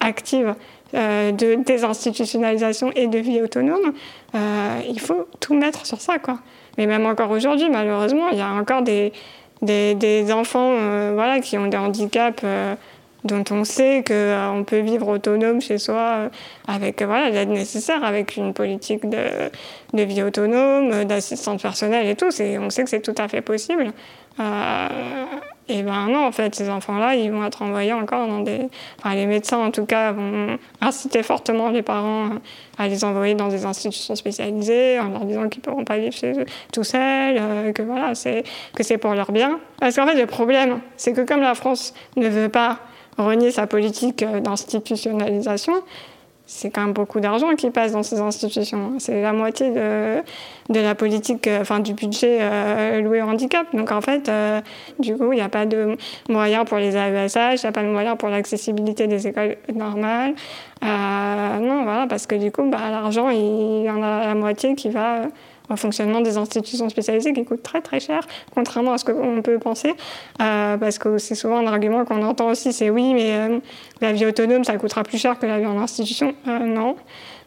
active de désinstitutionnalisation et de vie autonome, il faut tout mettre sur ça quoi. Mais même encore aujourd'hui, malheureusement, il y a encore des, des, enfants voilà, qui ont des handicaps dont on sait qu'on euh, peut vivre autonome chez soi euh, avec voilà, l'aide nécessaire, avec une politique de, vie autonome, euh, d'assistante personnelle et tout. On sait que c'est tout à fait possible. Et ben non, en fait, ces enfants-là, ils vont être envoyés encore dans des... Enfin, les médecins, en tout cas, vont inciter fortement les parents à les envoyer dans des institutions spécialisées en leur disant qu'ils ne pourront pas vivre chez eux tout seuls, que voilà, c'est que c'est pour leur bien. Parce qu'en fait, le problème, c'est que comme la France ne veut pas renier sa politique euh, d'institutionnalisation, c'est quand même beaucoup d'argent qui passe dans ces institutions. C'est la moitié de, de, la politique, euh, enfin du budget euh, loué au handicap. Donc en fait, du coup, il n'y a pas de moyens pour les AESH, il n'y a pas de moyens pour l'accessibilité des écoles normales. non, voilà, parce que du coup, bah, l'argent, il y en a la moitié qui va un fonctionnement des institutions spécialisées qui coûte très très cher, contrairement à ce qu'on peut penser, euh, parce que c'est souvent un argument qu'on entend aussi, c'est oui, mais euh, la vie autonome, ça coûtera plus cher que la vie en institution. Euh, non,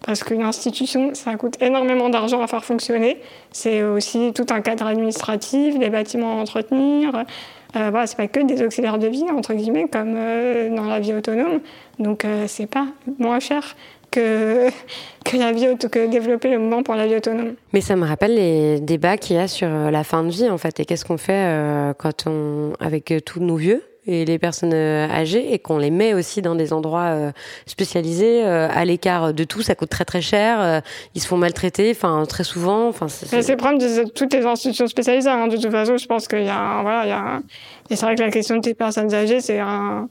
parce qu'une institution, ça coûte énormément d'argent à faire fonctionner. C'est aussi tout un cadre administratif, des bâtiments à entretenir. Euh, voilà, c'est pas que des auxiliaires de vie entre guillemets comme dans la vie autonome. Donc c'est pas moins cher que, que, la vie, que développer le mouvement pour la vie autonome. Mais ça me rappelle les débats qu'il y a sur euh, la fin de vie, en fait, et qu'est-ce qu'on fait euh, quand on, avec euh, tous nos vieux et les personnes âgées et qu'on les met aussi dans des endroits spécialisés à l'écart de tout ça coûte très très cher ils se font maltraiter enfin très souvent enfin c'est le problème de toutes les institutions spécialisées hein. de toute façon je pense qu'il y a voilà il y a et c'est vrai que la question des personnes âgées c'est un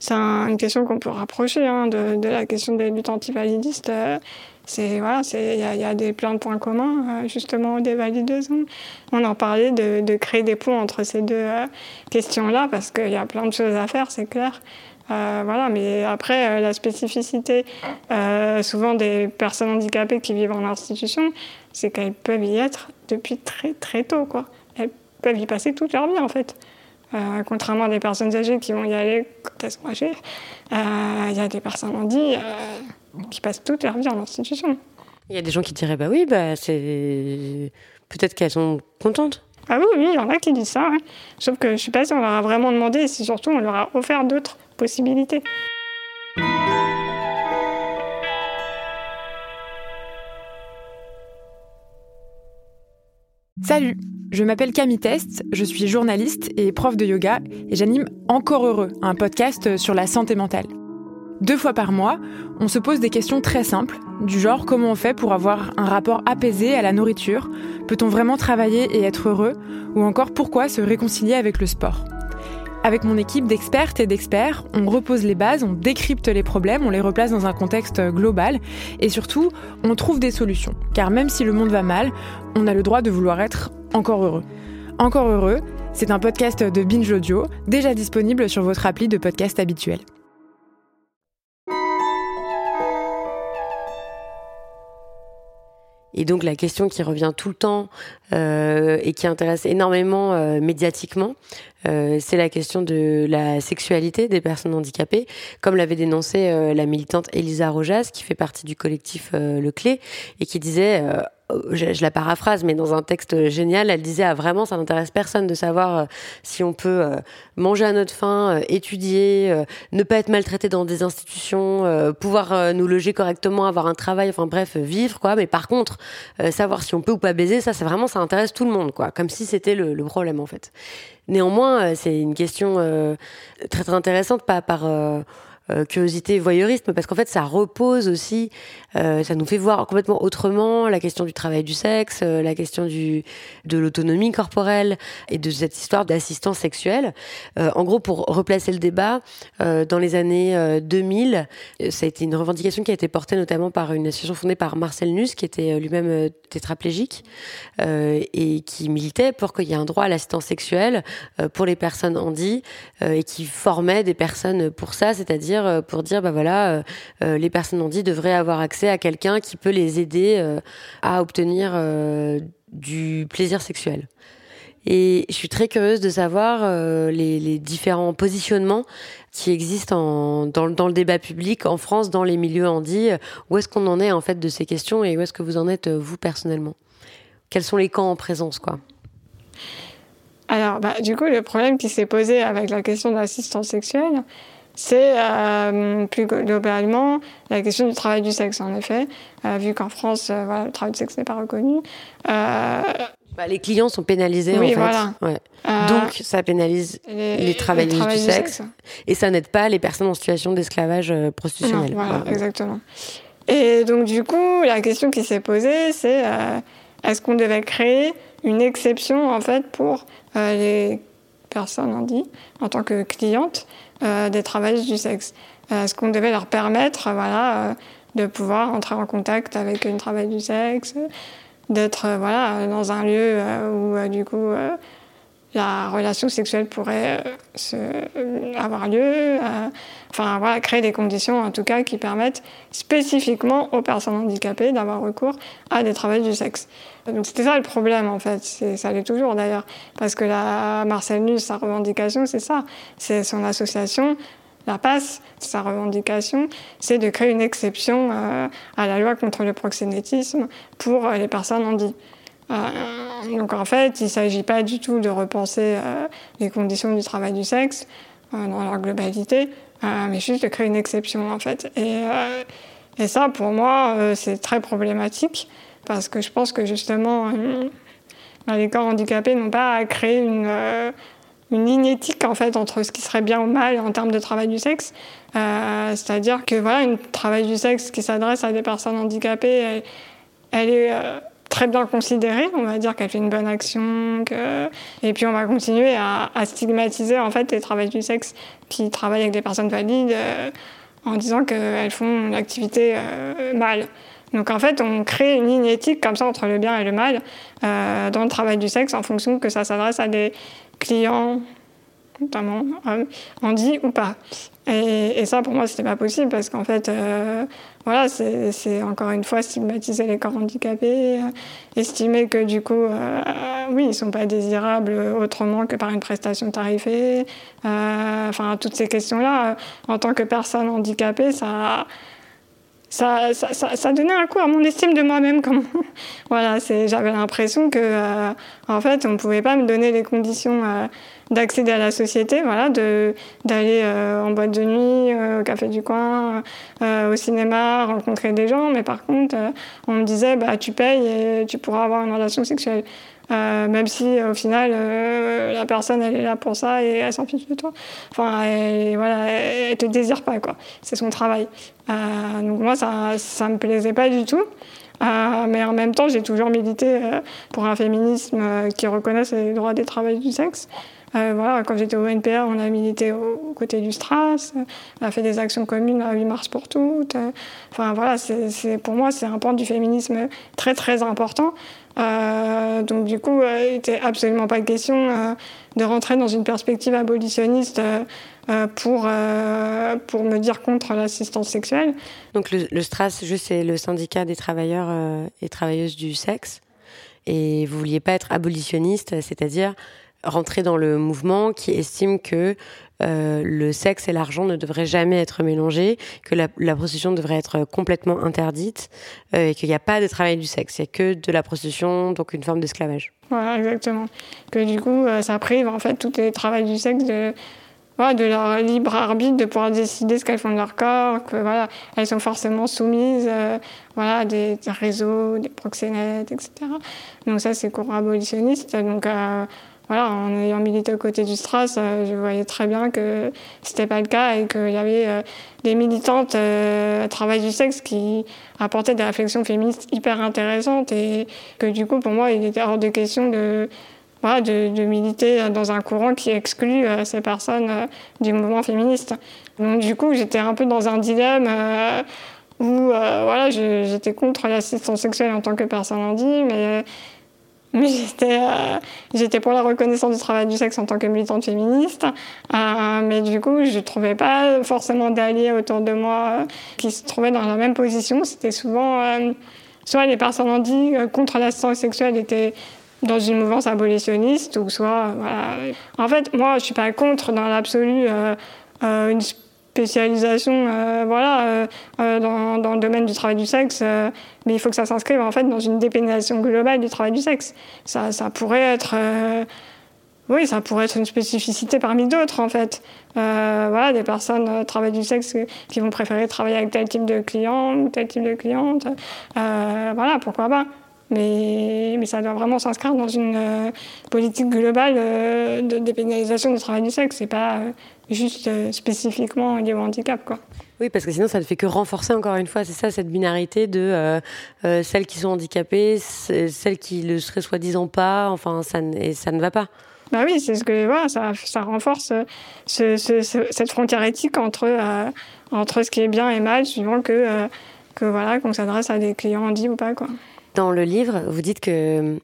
c'est une question qu'on peut rapprocher hein, de, la question des luttes antivalidistes. Euh, c'est voilà, il y, a, des plein de points communs euh, justement des valideuses. On en parlait de, créer des ponts entre ces deux euh, questions-là parce qu'il y a plein de choses à faire, c'est clair. Voilà, mais après la spécificité souvent des personnes handicapées qui vivent en institution, c'est qu'elles peuvent y être depuis très très tôt, quoi. Elles peuvent y passer toute leur vie en fait. Euh, contrairement à des personnes âgées qui vont y aller quand elles sont âgées, il euh, y a des personnes handies euh, qui passent toute leur vie en institution. Il y a des gens qui diraient bah oui, bah c'est peut-être qu'elles sont contentes. Ah oui, oui, il y en a qui disent ça. Sauf que je suis pas sûre on leur a vraiment demandé, et si surtout on leur a offert d'autres possibilités. Salut, je m'appelle Camille Test, je suis journaliste et prof de yoga et j'anime Encore Heureux, un podcast sur la santé mentale. Deux fois par mois, on se pose des questions très simples, du genre comment on fait pour avoir un rapport apaisé à la nourriture, peut-on vraiment travailler et être heureux, ou encore pourquoi se réconcilier avec le sport. Avec mon équipe d'expertes et d'experts, on repose les bases, on décrypte les problèmes, on les replace dans un contexte global et surtout, on trouve des solutions. Car même si le monde va mal, on a le droit de vouloir être encore heureux. Encore heureux, c'est un podcast de Binge Audio, déjà disponible sur votre appli de podcast habituel. Et donc la question qui revient tout le temps euh, et qui intéresse énormément euh, médiatiquement, euh, c'est la question de la sexualité des personnes handicapées, comme l'avait dénoncé la militante Elisa Rojas, qui fait partie du collectif Le Clé, et qui disait je, la paraphrase, mais dans un texte génial, elle disait ah, vraiment, ça n'intéresse personne de savoir si on peut manger à notre faim, étudier, ne pas être maltraité dans des institutions, pouvoir nous loger correctement, avoir un travail, enfin bref, vivre quoi. Mais par contre, savoir si on peut ou pas baiser, ça, c'est vraiment, ça intéresse tout le monde quoi, comme si c'était le, problème en fait. Néanmoins, c'est une question très très intéressante, pas par euh, curiosité voyeurisme, parce qu'en fait, ça repose aussi, euh, ça nous fait voir complètement autrement la question du travail du sexe, euh, la question du, de l'autonomie corporelle et de cette histoire d'assistance sexuelle. en gros, pour replacer le débat, dans les années 2000, ça a été une revendication qui a été portée notamment par une association fondée par Marcel Nuss, qui était lui-même tétraplégique et qui militait pour qu'il y ait un droit à l'assistance sexuelle pour les personnes handies et qui formait des personnes pour ça, c'est-à-dire euh, pour dire bah voilà, euh, euh, les personnes handies devraient avoir accès à quelqu'un qui peut les aider à obtenir du plaisir sexuel. Et je suis très curieuse de savoir les, différents positionnements qui existent dans, dans, le débat public en France, dans les milieux handis. Où est-ce qu'on en est en fait de ces questions et où est-ce que vous en êtes vous personnellement? Quels sont les camps en présence quoi? Alors, bah, du coup, le problème qui s'est posé avec la question de l'assistance sexuelle, c'est euh, plus globalement la question du travail du sexe, en effet, euh, vu qu'en France, euh, le travail du sexe n'est pas reconnu. Bah, les clients sont pénalisés en fait. Voilà. Donc ça pénalise les, travailleurs du, sexe, et ça n'aide pas les personnes en situation d'esclavage prostitutionnel. voilà, exactement. Et donc du coup, la question qui s'est posée, c'est est-ce qu'on devait créer une exception en fait pour les personnes handies en tant que clientes des travailleuses du sexe. Euh, ce qu'on devait leur permettre, voilà, euh, de pouvoir entrer en contact avec une travailleuse du sexe, d'être voilà, dans un lieu où du coup la relation sexuelle pourrait avoir lieu. enfin, voilà, créer des conditions, en tout cas, qui permettent spécifiquement aux personnes handicapées d'avoir recours à des travailleurs du sexe. Donc c'était ça le problème, en fait. Ça l'est toujours, d'ailleurs. Parce que la Marcel Nuss, sa revendication, c'est ça. C'est son association la passe, sa revendication, c'est de créer une exception à la loi contre le proxénétisme pour les personnes handies. Euh, donc en fait, il ne s'agit pas du tout de repenser euh, les conditions du travail du sexe euh, dans leur globalité, mais juste de créer une exception en fait. Et ça, pour moi, c'est très problématique parce que je pense que justement, les corps handicapés n'ont pas à créer une une ligne éthique en fait entre ce qui serait bien ou mal en termes de travail du sexe. Euh, C'est-à-dire que voilà, une travail du sexe qui s'adresse à des personnes handicapées, elle, est très bien considérée. On va dire qu'elle fait une bonne action. Et puis on va continuer à, stigmatiser en fait les travailleurs du sexe qui travaillent avec des personnes valides euh, en disant qu'elles font une activité euh, mal. Donc en fait, on crée une ligne éthique comme ça entre le bien et le mal euh, dans le travail du sexe en fonction que ça s'adresse à des clients, notamment on dit ou pas. Et, ça, pour moi, c'était pas possible parce qu'en fait, euh, voilà, c'est encore une fois stigmatiser les corps handicapés, euh, estimer que du coup, euh, oui, ils sont pas désirables autrement que par une prestation tarifée. enfin, toutes ces questions-là, en tant que personne handicapée, ça. Ça, ça, ça, donnait un coup à mon estime de moi-même. voilà, j'avais l'impression que, en fait, on ne pouvait pas me donner les conditions d'accéder à la société, voilà, d'aller euh, en boîte de nuit, euh, au café du coin, euh, au cinéma, rencontrer des gens. Mais par contre, on me disait, bah tu payes et tu pourras avoir une relation sexuelle. Même si au final la personne elle est là pour ça et elle s'en fiche de toi. Enfin, elle, voilà, elle, te désire pas quoi. C'est son travail. donc moi ça ça me plaisait pas du tout. mais en même temps, j'ai toujours milité pour un féminisme qui reconnaisse les droits des travailleurs du sexe. Euh, voilà, quand j'étais au NPR, on a milité aux côtés du STRAS, on a fait des actions communes à 8 mars pour toutes. Enfin voilà, c'est, pour moi, c'est un point du féminisme très très important. Euh, donc du coup, euh, il n'était absolument pas question de rentrer dans une perspective abolitionniste pour, pour me dire contre l'assistance sexuelle. Donc le, le STRAS, c'est le syndicat des travailleurs et travailleuses du sexe. Et vous vouliez pas être abolitionniste, c'est-à-dire rentrer dans le mouvement qui estime que euh, le sexe et l'argent ne devraient jamais être mélangés, que la, prostitution devrait être complètement interdite euh, et qu'il n'y a pas de travail du sexe, il n'y a que de la prostitution, donc une forme d'esclavage. Voilà, exactement. Que du coup, euh, ça prive en fait tout le travail du sexe de, de leur libre arbitre de pouvoir décider ce qu'elles font de leur corps, que voilà, elles sont forcément soumises voilà, à des, réseaux, des proxénètes, etc. Donc ça, c'est courant abolitionniste. Donc en ayant milité aux côtés du Stras, euh, je voyais très bien que c'était pas le cas et qu'il y avait euh, des militantes euh, à travail du sexe qui apportaient des réflexions féministes hyper intéressantes et que du coup, pour moi, il était hors de question de militer dans un courant qui exclut ces personnes du mouvement féministe. Donc du coup, j'étais un peu dans un dilemme où voilà, j'étais contre l'assistance sexuelle en tant que personne handi, mais, mais j'étais, j'étais pour la reconnaissance du travail du sexe en tant que militante féministe. mais du coup, je ne trouvais pas forcément d'alliés autour de moi qui se trouvaient dans la même position. C'était souvent... soit les personnes handies contre l'assistance sexuelle étaient dans une mouvance abolitionniste ou soit. En fait, moi, je suis pas contre dans l'absolu euh, euh, une spécialisation, euh, voilà, dans, dans, le domaine du travail du sexe, mais il faut que ça s'inscrive en fait dans une dépénalisation globale du travail du sexe. Ça, ça pourrait être oui, ça pourrait être une spécificité parmi d'autres, en fait. Euh, voilà, des personnes euh, travail du sexe qui vont préférer travailler avec tel type de client ou tel type de cliente. Euh, voilà, pourquoi pas. Mais, mais ça doit vraiment s'inscrire dans une euh, politique globale euh, de dépénalisation du travail du sexe. C'est pas euh, juste spécifiquement lié au handicap, quoi. Oui, parce que sinon, ça ne fait que renforcer encore une fois, c'est ça, cette binarité de euh, euh, celles qui sont handicapées, celles qui le seraient soi-disant pas, enfin, ça, et ça ne va pas. Bah oui, c'est ce que voilà, ça, ça renforce ce, ce, ce, cette frontière éthique entre, euh, entre ce qui est bien et mal, suivant que, que voilà, qu'on s'adresse à des clients handis ou pas, quoi. Dans le livre, vous dites que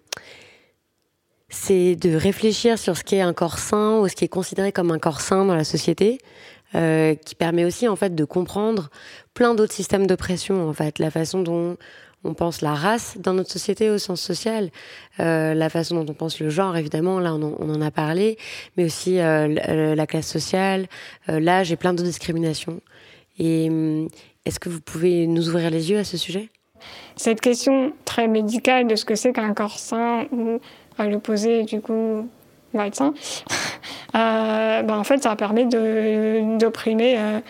c'est de réfléchir sur ce qu'est un corps sain ou ce qui est considéré comme un corps sain dans la société, euh, qui permet aussi en fait de comprendre plein d'autres systèmes d'oppression. En fait, la façon dont on pense la race dans notre société au sens social, euh, la façon dont on pense le genre, évidemment, là on en, a parlé, mais aussi euh, la classe sociale, l'âge et plein d'autres discriminations. Et est-ce que vous pouvez nous ouvrir les yeux à ce sujet? Cette question très médicale de ce que c'est qu'un corps sain ou à l'opposé du coup sain, euh, ben en fait ça permet d'opprimer euh,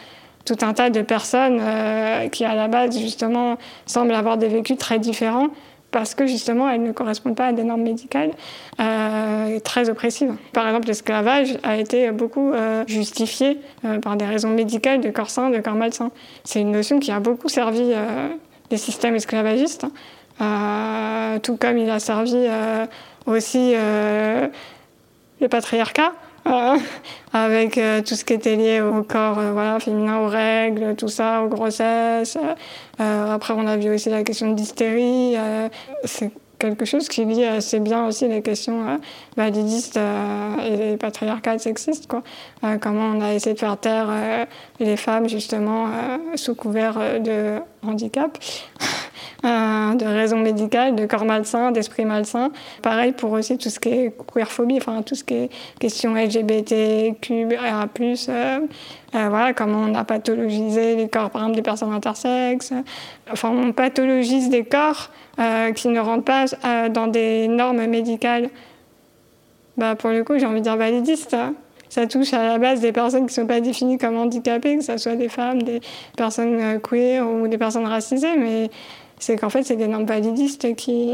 tout un tas de personnes euh, qui à la base justement semblent avoir des vécus très différents parce que justement elles ne correspondent pas à des normes médicales euh, très oppressives. Par exemple, l'esclavage a été beaucoup justifié par des raisons médicales de corps sain, de corps malsain. C'est une notion qui a beaucoup servi des systèmes esclavagistes, tout comme il a servi aussi euh, le patriarcat. avec tout ce qui était lié au corps voilà, féminin, aux règles, tout ça, aux grossesses. après, on a vu aussi la question de l'hystérie. c'est quelque chose qui lie assez bien aussi les questions euh, validistes euh, et les patriarcales sexistes. Quoi. Euh, comment on a essayé de faire taire les femmes justement sous couvert de handicap. de raisons médicales, de corps malsain, d'esprit malsain. Pareil pour aussi tout ce qui est queerphobie, enfin tout ce qui est question LGBTQ, euh, euh, voilà, comment on a pathologisé les corps, par exemple, des personnes intersexes. Enfin, on pathologise des corps euh, qui ne rentrent pas euh, dans des normes médicales. Bah, pour le coup, j'ai envie de dire validistes. Hein. Ça touche à la base des personnes qui ne sont pas définies comme handicapées, que ce soit des femmes, des personnes euh, queer ou des personnes racisées, mais c'est qu'en fait, c'est des normes validistes qui,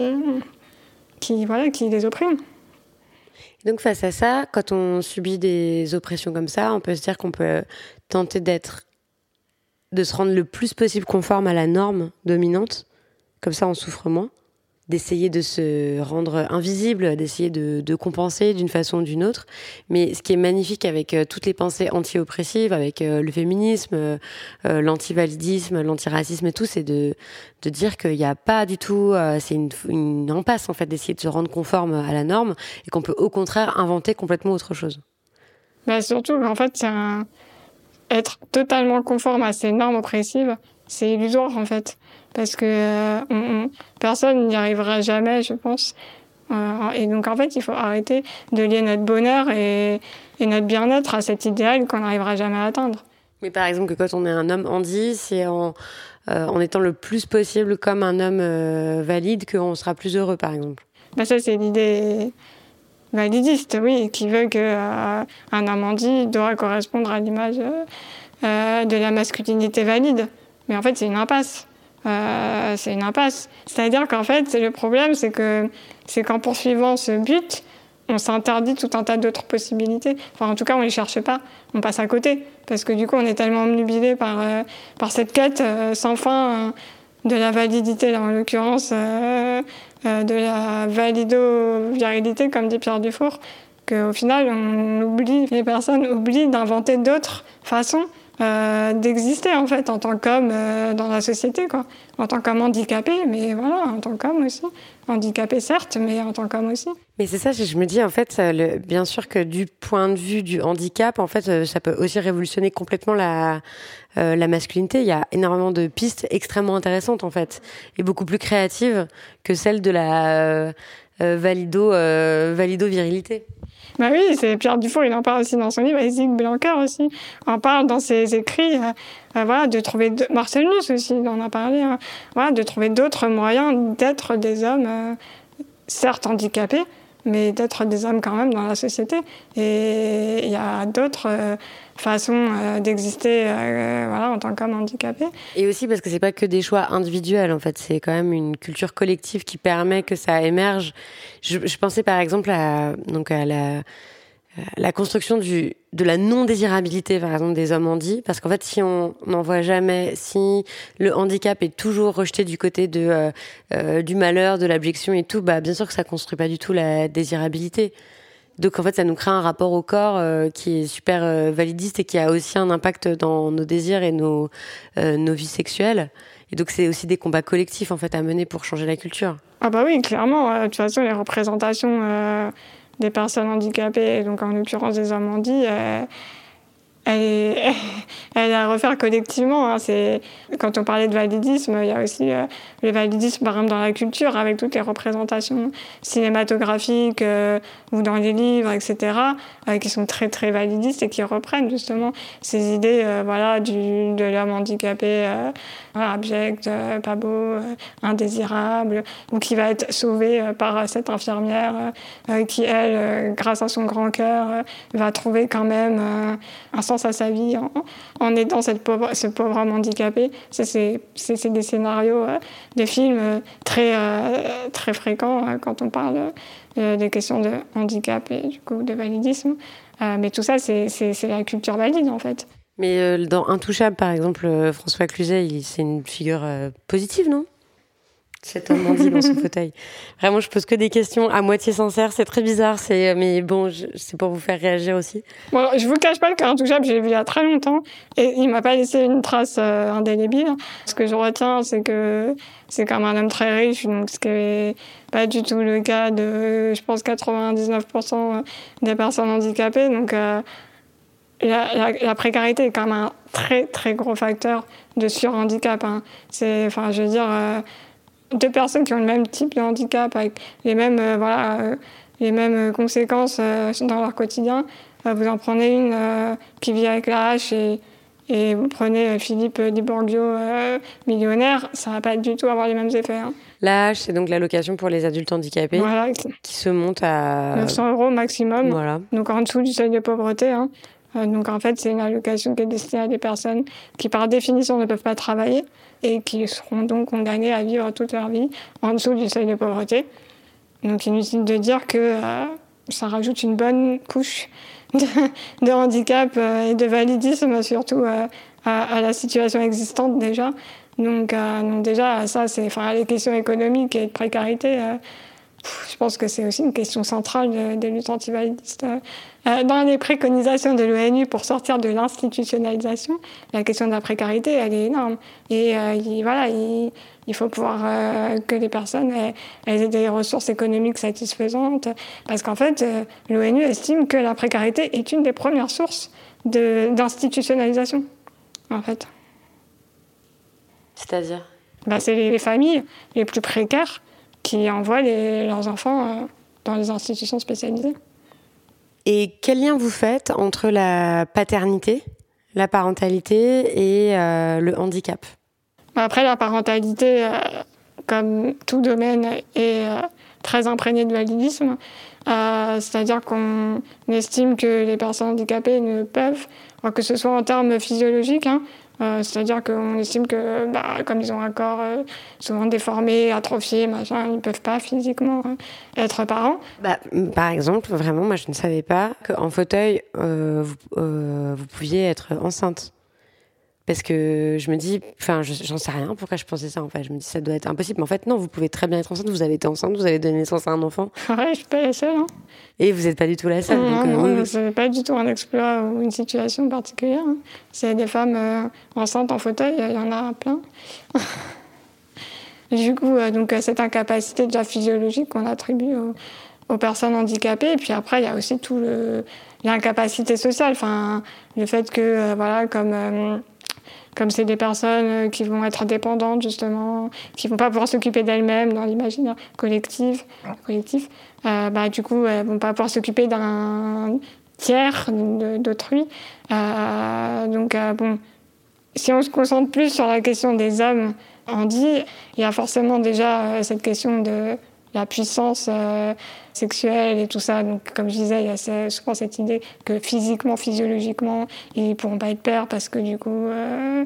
qui, voilà, qui les oppriment. Donc face à ça, quand on subit des oppressions comme ça, on peut se dire qu'on peut tenter d'être, de se rendre le plus possible conforme à la norme dominante. Comme ça, on souffre moins. D'essayer de se rendre invisible, d'essayer de, compenser d'une façon ou d'une autre. Mais ce qui est magnifique avec euh, toutes les pensées anti-oppressives, avec euh, le féminisme, euh, l'antivalidisme, l'antiracisme et tout, c'est de, de dire qu'il n'y a pas du tout, euh, c'est une, impasse en fait d'essayer de se rendre conforme à la norme et qu'on peut au contraire inventer complètement autre chose. Bah surtout qu'en fait, être totalement conforme à ces normes oppressives, c'est illusoire en fait parce que euh, on, on, personne n'y arrivera jamais, je pense. et donc, en fait, il faut arrêter de lier notre bonheur et, et notre bien-être à cet idéal qu'on n'arrivera jamais à atteindre. Mais par exemple, que quand on est un homme handi, c'est en, en étant le plus possible comme un homme valide qu'on sera plus heureux, par exemple. Ben ça, c'est l'idée validiste, oui, qui veut qu'un euh, homme handi doit correspondre à l'image euh, euh, de la masculinité valide. Mais en fait, c'est une impasse. C'est une impasse. C'est-à-dire qu'en fait, le problème, c'est que c'est qu'en poursuivant ce but, on s'interdit tout un tas d'autres possibilités. Enfin, en tout cas, on ne les cherche pas. On passe à côté. Parce que du coup, on est tellement omnubilé par, par cette quête sans fin de la validité, en l'occurrence euh, euh, de la valido-virilité, comme dit Pierre Dufour, qu'au final, on oublie, les personnes oublient d'inventer d'autres façons euh, d'exister en fait en tant qu'homme dans la société, quoi. En tant qu'homme handicapé, mais voilà, en tant qu'homme aussi. Handicapé certes, mais en tant qu'homme aussi. Mais c'est ça, je me dis en fait, bien sûr que du point de vue du handicap, en fait, ça peut aussi révolutionner complètement la, euh, la masculinité, il y a énormément de pistes extrêmement intéressantes en fait, et beaucoup plus créatives que celles de la euh, euh, valido, valido virilité. Bah oui, c'est Pierre Dufour, il en parle aussi dans son livre, et Zig aussi en parle dans ses écrits. voilà, de trouver de... Marcel Nuss aussi, on en a parlé. Hein. voilà, de trouver d'autres moyens d'être des hommes, certes handicapés, mais d'être des hommes quand même dans la société. Et il y a d'autres euh, façons euh, d'exister euh, voilà, en tant qu'homme handicapé. Et aussi parce que c'est pas que des choix individuels, en fait, c'est quand même une culture collective qui permet que ça émerge. Je, pensais par exemple à, donc à la construction du, de la non-désirabilité, par exemple, des hommes handis, parce qu'en fait, si on n'en voit jamais, si le handicap est toujours rejeté du côté de, euh, euh, du malheur, de l'abjection et tout, bah, bien sûr que ça construit pas du tout la désirabilité. Donc, en fait, ça nous crée un rapport au corps euh, qui est super validiste et qui a aussi un impact dans nos désirs et nos, nos vies sexuelles. Et donc, c'est aussi des combats collectifs, en fait, à mener pour changer la culture. Ah bah oui, clairement. De toute façon, les représentations des personnes handicapées, donc en l'occurrence des hommes handis, euh, elle elle à refaire collectivement. Hein. C'est, quand on parlait de validisme, il y a aussi euh, le validisme, par exemple, dans la culture, avec toutes les représentations cinématographiques euh, ou dans les livres, etc., euh, qui sont très, très validistes et qui reprennent justement ces idées voilà, du, de l'homme handicapé, abject, pas beau, indésirable, ou qui va être sauvé par cette infirmière qui, elle, grâce à son grand cœur, va trouver quand même un à sa vie en, aidant cette pauvre, ce pauvre homme handicapé. C'est des scénarios euh, de films euh, très, euh, très fréquents quand on parle des questions de handicap et du coup de validisme. mais tout ça, c'est la culture valide en fait. Mais dans Intouchable, par exemple, François Cluzet, c'est une figure positive, non? Cet homme dit dans son fauteuil. Vraiment, je pose que des questions à moitié sincères. C'est très bizarre, c'est mais bon, c'est pour vous faire réagir aussi. Bon, je vous cache pas que Intouchable, j'ai vu il y a très longtemps et il m'a pas laissé une trace euh, indélébile. Ce que je retiens, c'est que c'est quand même un homme très riche, donc ce qui n'est pas du tout le cas de, je pense, 99% des personnes handicapées. Donc euh, la, la, précarité est quand même un très très gros facteur de surhandicap. Hein. C'est, enfin, je veux dire. Euh, deux personnes qui ont le même type de handicap, avec les mêmes, euh, voilà, euh, les mêmes conséquences dans leur quotidien, vous en prenez une qui vit avec la hache et, et vous prenez Philippe Liborgio, millionnaire, ça va pas du tout avoir les mêmes effets. Hein. La hache, c'est donc l'allocation pour les adultes handicapés qui se monte à 900 euros maximum, voilà. donc en dessous du seuil de pauvreté. Hein. Donc en fait, c'est une allocation qui est destinée à des personnes qui par définition ne peuvent pas travailler et qui seront donc condamnées à vivre toute leur vie en dessous du seuil de pauvreté. Donc inutile de dire que euh, ça rajoute une bonne couche de, handicap euh, et de validisme surtout euh, à, la situation existante déjà. Donc, donc déjà, ça, c'est enfin, les questions économiques et de précarité je pense que c'est aussi une question centrale des luttes antivalidistes. Euh, dans les préconisations de l'ONU pour sortir de l'institutionnalisation, la question de la précarité, elle est énorme. Et euh, voilà, il, faut pouvoir euh, que les personnes aient, des ressources économiques satisfaisantes, parce qu'en fait, l'ONU estime que la précarité est une des premières sources d'institutionnalisation, en fait. C'est-à-dire? Bah, C'est les familles les plus précaires qui envoient leurs enfants dans les institutions spécialisées. Et quel lien vous faites entre la paternité, la parentalité et euh, le handicap? Après, la parentalité, euh, comme tout domaine, est euh, très imprégné de validisme. C'est-à-dire qu'on estime que les personnes handicapées ne peuvent, que ce soit en termes physiologiques, hein, euh, c'est-à-dire qu'on estime que, bah, comme ils ont un corps euh, souvent déformé, atrophié, machin, ils ne peuvent pas physiquement euh, être parents. Bah, par exemple, vraiment, moi je ne savais pas qu'en fauteuil, vous, vous pouviez être enceinte. Parce que je me dis, enfin, j'en sais rien pourquoi je pensais ça en fait. Je me dis, ça doit être impossible. Mais en fait, non, vous pouvez très bien être enceinte. Vous avez été enceinte, vous avez donné naissance à un enfant. Ouais, je suis pas la seule. Hein. Et vous n'êtes pas du tout la seule. Non, donc, non, c'est pas du tout un exploit ou une situation particulière. Hein. C'est des femmes euh, enceintes en fauteuil, il y en a plein. du coup, euh, donc, cette incapacité déjà physiologique qu'on attribue aux, personnes handicapées. Et puis après, il y a aussi tout le l'incapacité sociale. Enfin, le fait que, euh, voilà, comme comme c'est des personnes euh, qui vont être indépendantes justement, qui vont pas pouvoir s'occuper d'elles-mêmes dans l'imaginaire collectif, collectif euh, bah, du coup elles vont pas pouvoir s'occuper d'un tiers d'autrui. Euh, donc bon, si on se concentre plus sur la question des hommes, on dit, il y a forcément déjà cette question de la puissance euh, sexuelle et tout ça. Donc, comme je disais, il y a souvent cette idée que physiquement, physiologiquement, ils ne pourront pas être pères parce que du coup, euh,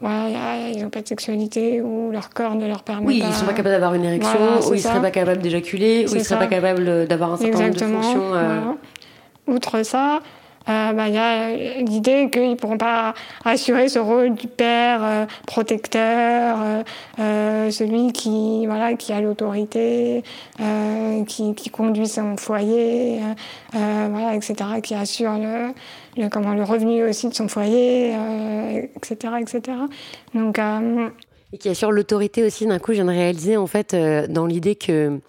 voilà, ils n'ont pas de sexualité ou leur corps ne leur permet oui, pas. Oui, ils ne sont pas capables d'avoir une érection, ou ils ne seraient pas capables d'éjaculer, ou ils ne seraient pas capables d'avoir un certain nombre de fonctions. Euh... Outre ça, euh, bah, y a l'idée qu'ils ne pourront pas assurer ce rôle du père euh, protecteur, euh, euh, celui qui, voilà, qui a l'autorité, qui, qui, conduit son foyer, voilà, etc., qui assure le, le, comment, le revenu aussi de son foyer, etc., etc. Donc, et qui assure l'autorité aussi, d'un coup, je viens de réaliser, en fait, dans l'idée que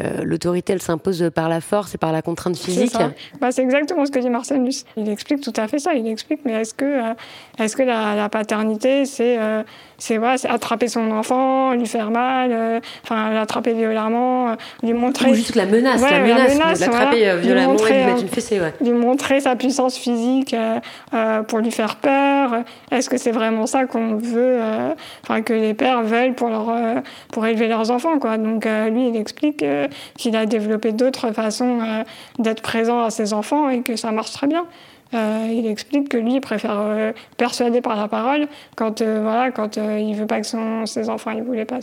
euh, l'autorité, elle s'impose par la force et par la contrainte physique. C'est bah, exactement ce que dit Marcel Luce. Il explique tout à fait ça. Il explique, mais est-ce que, euh, est-ce que la, la paternité, c'est euh, c'est voilà, attraper son enfant, lui faire mal, enfin l'attraper violemment, lui montrer. Ou juste la menace, la menace, l'attraper violemment lui et lui mettre une fessée. Ouais. Lui montrer sa puissance physique pour lui faire peur. Est-ce que c'est vraiment ça qu'on veut, enfin que les pères veulent pour leur pour élever leurs enfants, quoi? Donc lui, il explique qu'il a développé d'autres façons euh, d'être présent à ses enfants et que ça marche très bien. Euh, il explique que lui il préfère euh, persuader par la parole quand voilà quand il veut pas que son, ses enfants il voulait pas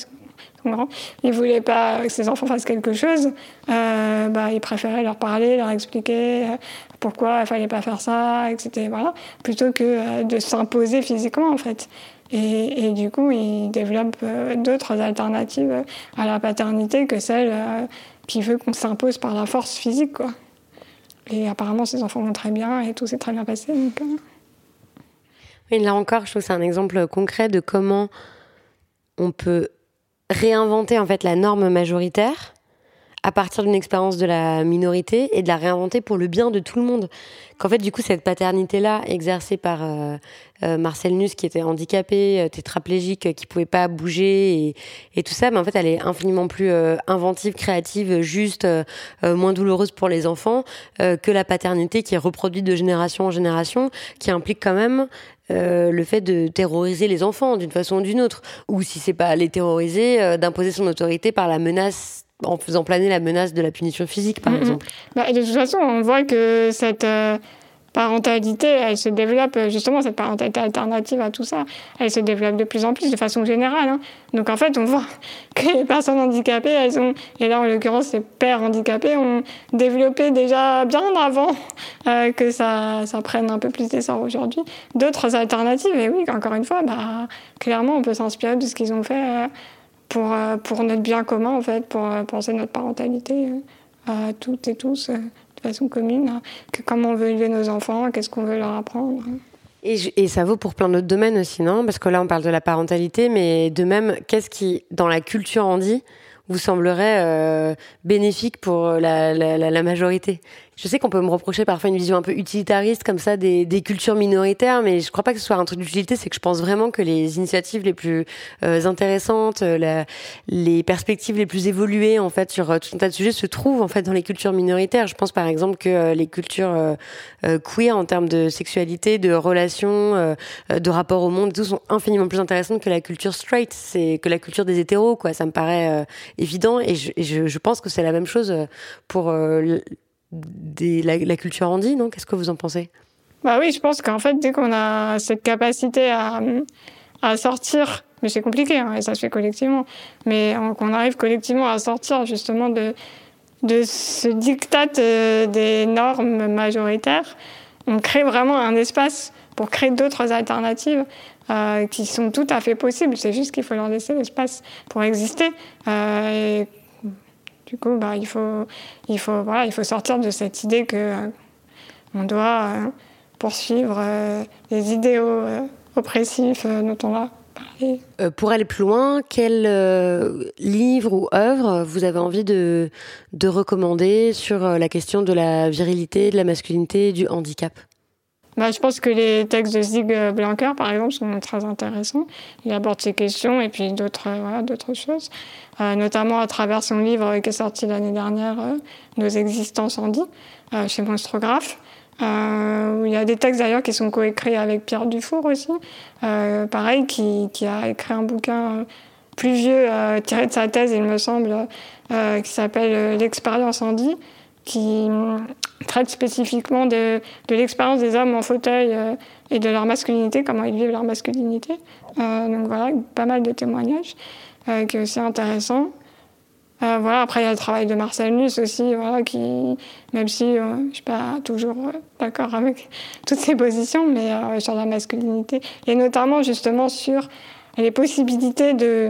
il voulait pas que ses enfants fassent quelque chose bah il préférait leur parler leur expliquer pourquoi il fallait pas faire ça etc voilà plutôt que de s'imposer physiquement en fait et, et, du coup, il développe euh, d'autres alternatives à la paternité que celle euh, qui veut qu'on s'impose par la force physique. Quoi. Et apparemment, ses enfants vont très bien et tout s'est très bien passé. Donc, euh... là encore, je trouve que c'est un exemple concret de comment on peut réinventer en fait la norme majoritaire à partir d'une expérience de la minorité et de la réinventer pour le bien de tout le monde. Qu'en fait, du coup, cette paternité-là, exercée par euh, euh, Marcel Nuss, qui était handicapé, euh, tétraplégique, qui pouvait pas bouger et, et, tout ça, mais en fait, elle est infiniment plus inventive, créative, juste, moins douloureuse pour les enfants que la paternité qui est reproduite de génération en génération, qui implique quand même le fait de terroriser les enfants d'une façon ou d'une autre, ou si c'est pas les terroriser, d'imposer son autorité par la menace en faisant planer la menace de la punition physique, par exemple. Bah, de toute façon, on voit que cette euh, parentalité, elle se développe, euh, justement, cette parentalité alternative à tout ça, elle se développe de plus en plus de façon générale. Hein. Donc en fait, on voit que les personnes handicapées, elles ont, et là en l'occurrence, les pères handicapés, ont développé déjà bien avant euh, que ça, ça prenne un peu plus d'essor aujourd'hui, d'autres alternatives. Et oui, encore une fois, bah, clairement, on peut s'inspirer de ce qu'ils ont fait euh, pour notre bien commun, en fait, pour euh, penser notre parentalité euh, à toutes et tous de façon commune, hein, que comment on veut élever nos enfants, qu'est-ce qu'on veut leur apprendre. Et, et, ça vaut pour plein d'autres domaines aussi, non? Parce que là, on parle de la parentalité, mais de même, qu'est-ce qui, dans la culture handi, vous semblerait bénéfique pour la, la, majorité? Je sais qu'on peut me reprocher parfois une vision un peu utilitariste comme ça des, des cultures minoritaires, mais je crois pas que ce soit un truc d'utilité. C'est que je pense vraiment que les initiatives les plus euh, intéressantes, euh, la, les perspectives les plus évoluées en fait sur euh, tout un tas de sujets se trouvent en fait dans les cultures minoritaires. Je pense par exemple que les cultures queer en termes de sexualité, de relations, de rapport au monde, tout sont infiniment plus intéressantes que la culture straight. C'est que la culture des hétéros, quoi. Ça me paraît évident, et je, je, je pense que c'est la même chose pour des, la, culture handi, non? Qu'est-ce que vous en pensez? Bah oui, je pense qu'en fait, dès qu'on a cette capacité à, à sortir, mais c'est compliqué, hein, et ça se fait collectivement, mais qu'on arrive collectivement à sortir justement de, de ce diktat euh, des normes majoritaires, on crée vraiment un espace pour créer d'autres alternatives euh, qui sont tout à fait possibles. C'est juste qu'il faut leur laisser l'espace pour exister. Euh, du coup, bah, il, faut, il, faut, voilà, il faut sortir de cette idée que euh, on doit euh, poursuivre euh, les idéaux oppressifs dont on a parlé. pour aller plus loin, quel livre ou œuvre vous avez envie de, de recommander sur la question de la virilité, de la masculinité, du handicap? Bah, je pense que les textes de Zig Blanker, par exemple, sont très intéressants. Il aborde ces questions et puis d'autres voilà, d'autres choses, euh, notamment à travers son livre qui est sorti l'année dernière, euh, Nos existences en dit, euh, chez Monstrographe. Euh, il y a des textes d'ailleurs qui sont coécrits avec Pierre Dufour aussi, pareil, qui, a écrit un bouquin plus vieux, tiré de sa thèse, il me semble, qui s'appelle L'expérience en dit qui traite spécifiquement de, l'expérience des hommes en fauteuil euh, et de leur masculinité, comment ils vivent leur masculinité. Euh, donc voilà, pas mal de témoignages euh, qui est aussi intéressant. voilà, après, il y a le travail de Marcel Nuss aussi, voilà, qui, même si je ne suis pas toujours d'accord avec toutes ses positions, mais sur la masculinité, et notamment justement sur les possibilités de,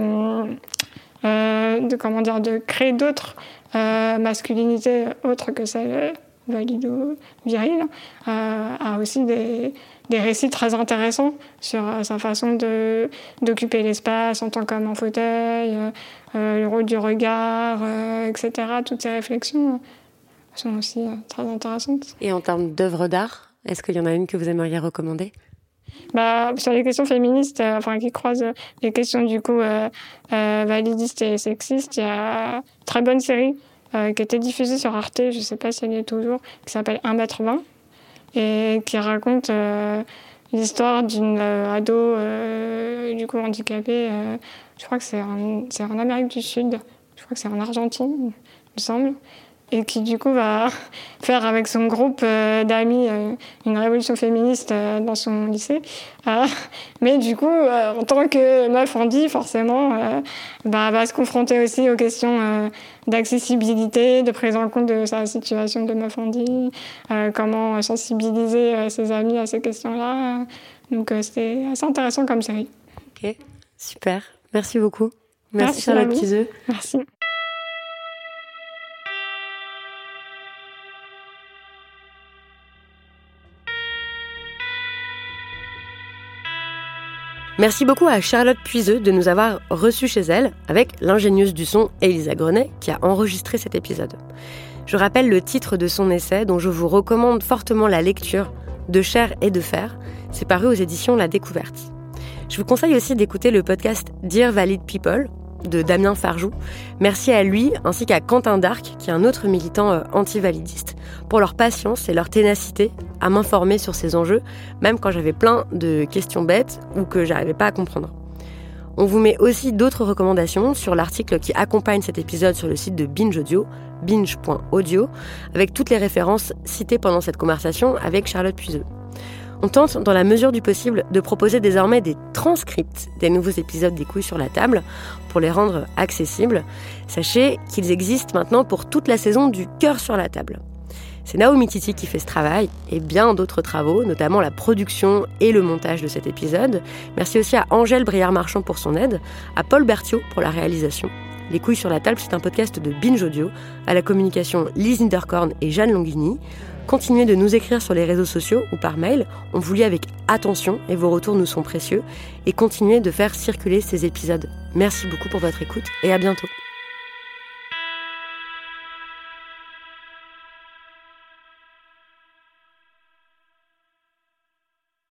comment dire, de créer d'autres euh, masculinité autre que celle valido-virile, euh, a aussi des, des, récits très intéressants sur euh, sa façon d'occuper l'espace en tant qu'homme en fauteuil, le rôle du regard, etc. Toutes ces réflexions sont aussi très intéressantes. Et en termes d'œuvres d'art, est-ce qu'il y en a une que vous aimeriez recommander? Bah, sur les questions féministes, euh, enfin qui croisent les questions du coup euh, euh, validistes et sexistes, il y a une très bonne série qui a été diffusée sur Arte, je sais pas si elle est toujours, qui s'appelle 1 m 20 et qui raconte l'histoire d'une ado du coup handicapée. je crois que c'est en, en Amérique du Sud, je crois que c'est en Argentine, il me semble et qui du coup va faire avec son groupe euh, d'amis euh, une révolution féministe euh, dans son lycée. mais du coup, en tant que meuf dit forcément, bah, va se confronter aussi aux questions d'accessibilité, de prise en compte de sa situation de meuf dit, comment sensibiliser ses amis à ces questions-là. Donc c'est assez intéressant comme série. Ok, super. Merci beaucoup. Merci, Merci Charlotte Merci. Merci beaucoup à Charlotte Puiseux de nous avoir reçus chez elle avec l'ingénieuse du son Elisa Grenet qui a enregistré cet épisode. Je rappelle le titre de son essai dont je vous recommande fortement la lecture de chair et de fer. C'est paru aux éditions La Découverte. Je vous conseille aussi d'écouter le podcast Dear Valid People de Damien Farjou. Merci à lui ainsi qu'à Quentin Darc, qui est un autre militant euh, anti-validiste, pour leur patience et leur ténacité à m'informer sur ces enjeux, même quand j'avais plein de questions bêtes ou que j'arrivais pas à comprendre. On vous met aussi d'autres recommandations sur l'article qui accompagne cet épisode sur le site de Binge Audio, binge.audio, avec toutes les références citées pendant cette conversation avec Charlotte Puiseux. On tente, dans la mesure du possible, de proposer désormais des transcripts des nouveaux épisodes des couilles sur la table pour les rendre accessibles. Sachez qu'ils existent maintenant pour toute la saison du cœur sur la table. C'est Naomi Titi qui fait ce travail et bien d'autres travaux, notamment la production et le montage de cet épisode. Merci aussi à Angèle Briard-Marchand pour son aide, à Paul Berthiaud pour la réalisation. Les couilles sur la table, c'est un podcast de Binge Audio, à la communication Lise Intercorn et Jeanne Longhini. Continuez de nous écrire sur les réseaux sociaux ou par mail. On vous lit avec attention et vos retours nous sont précieux. Et continuez de faire circuler ces épisodes. Merci beaucoup pour votre écoute et à bientôt.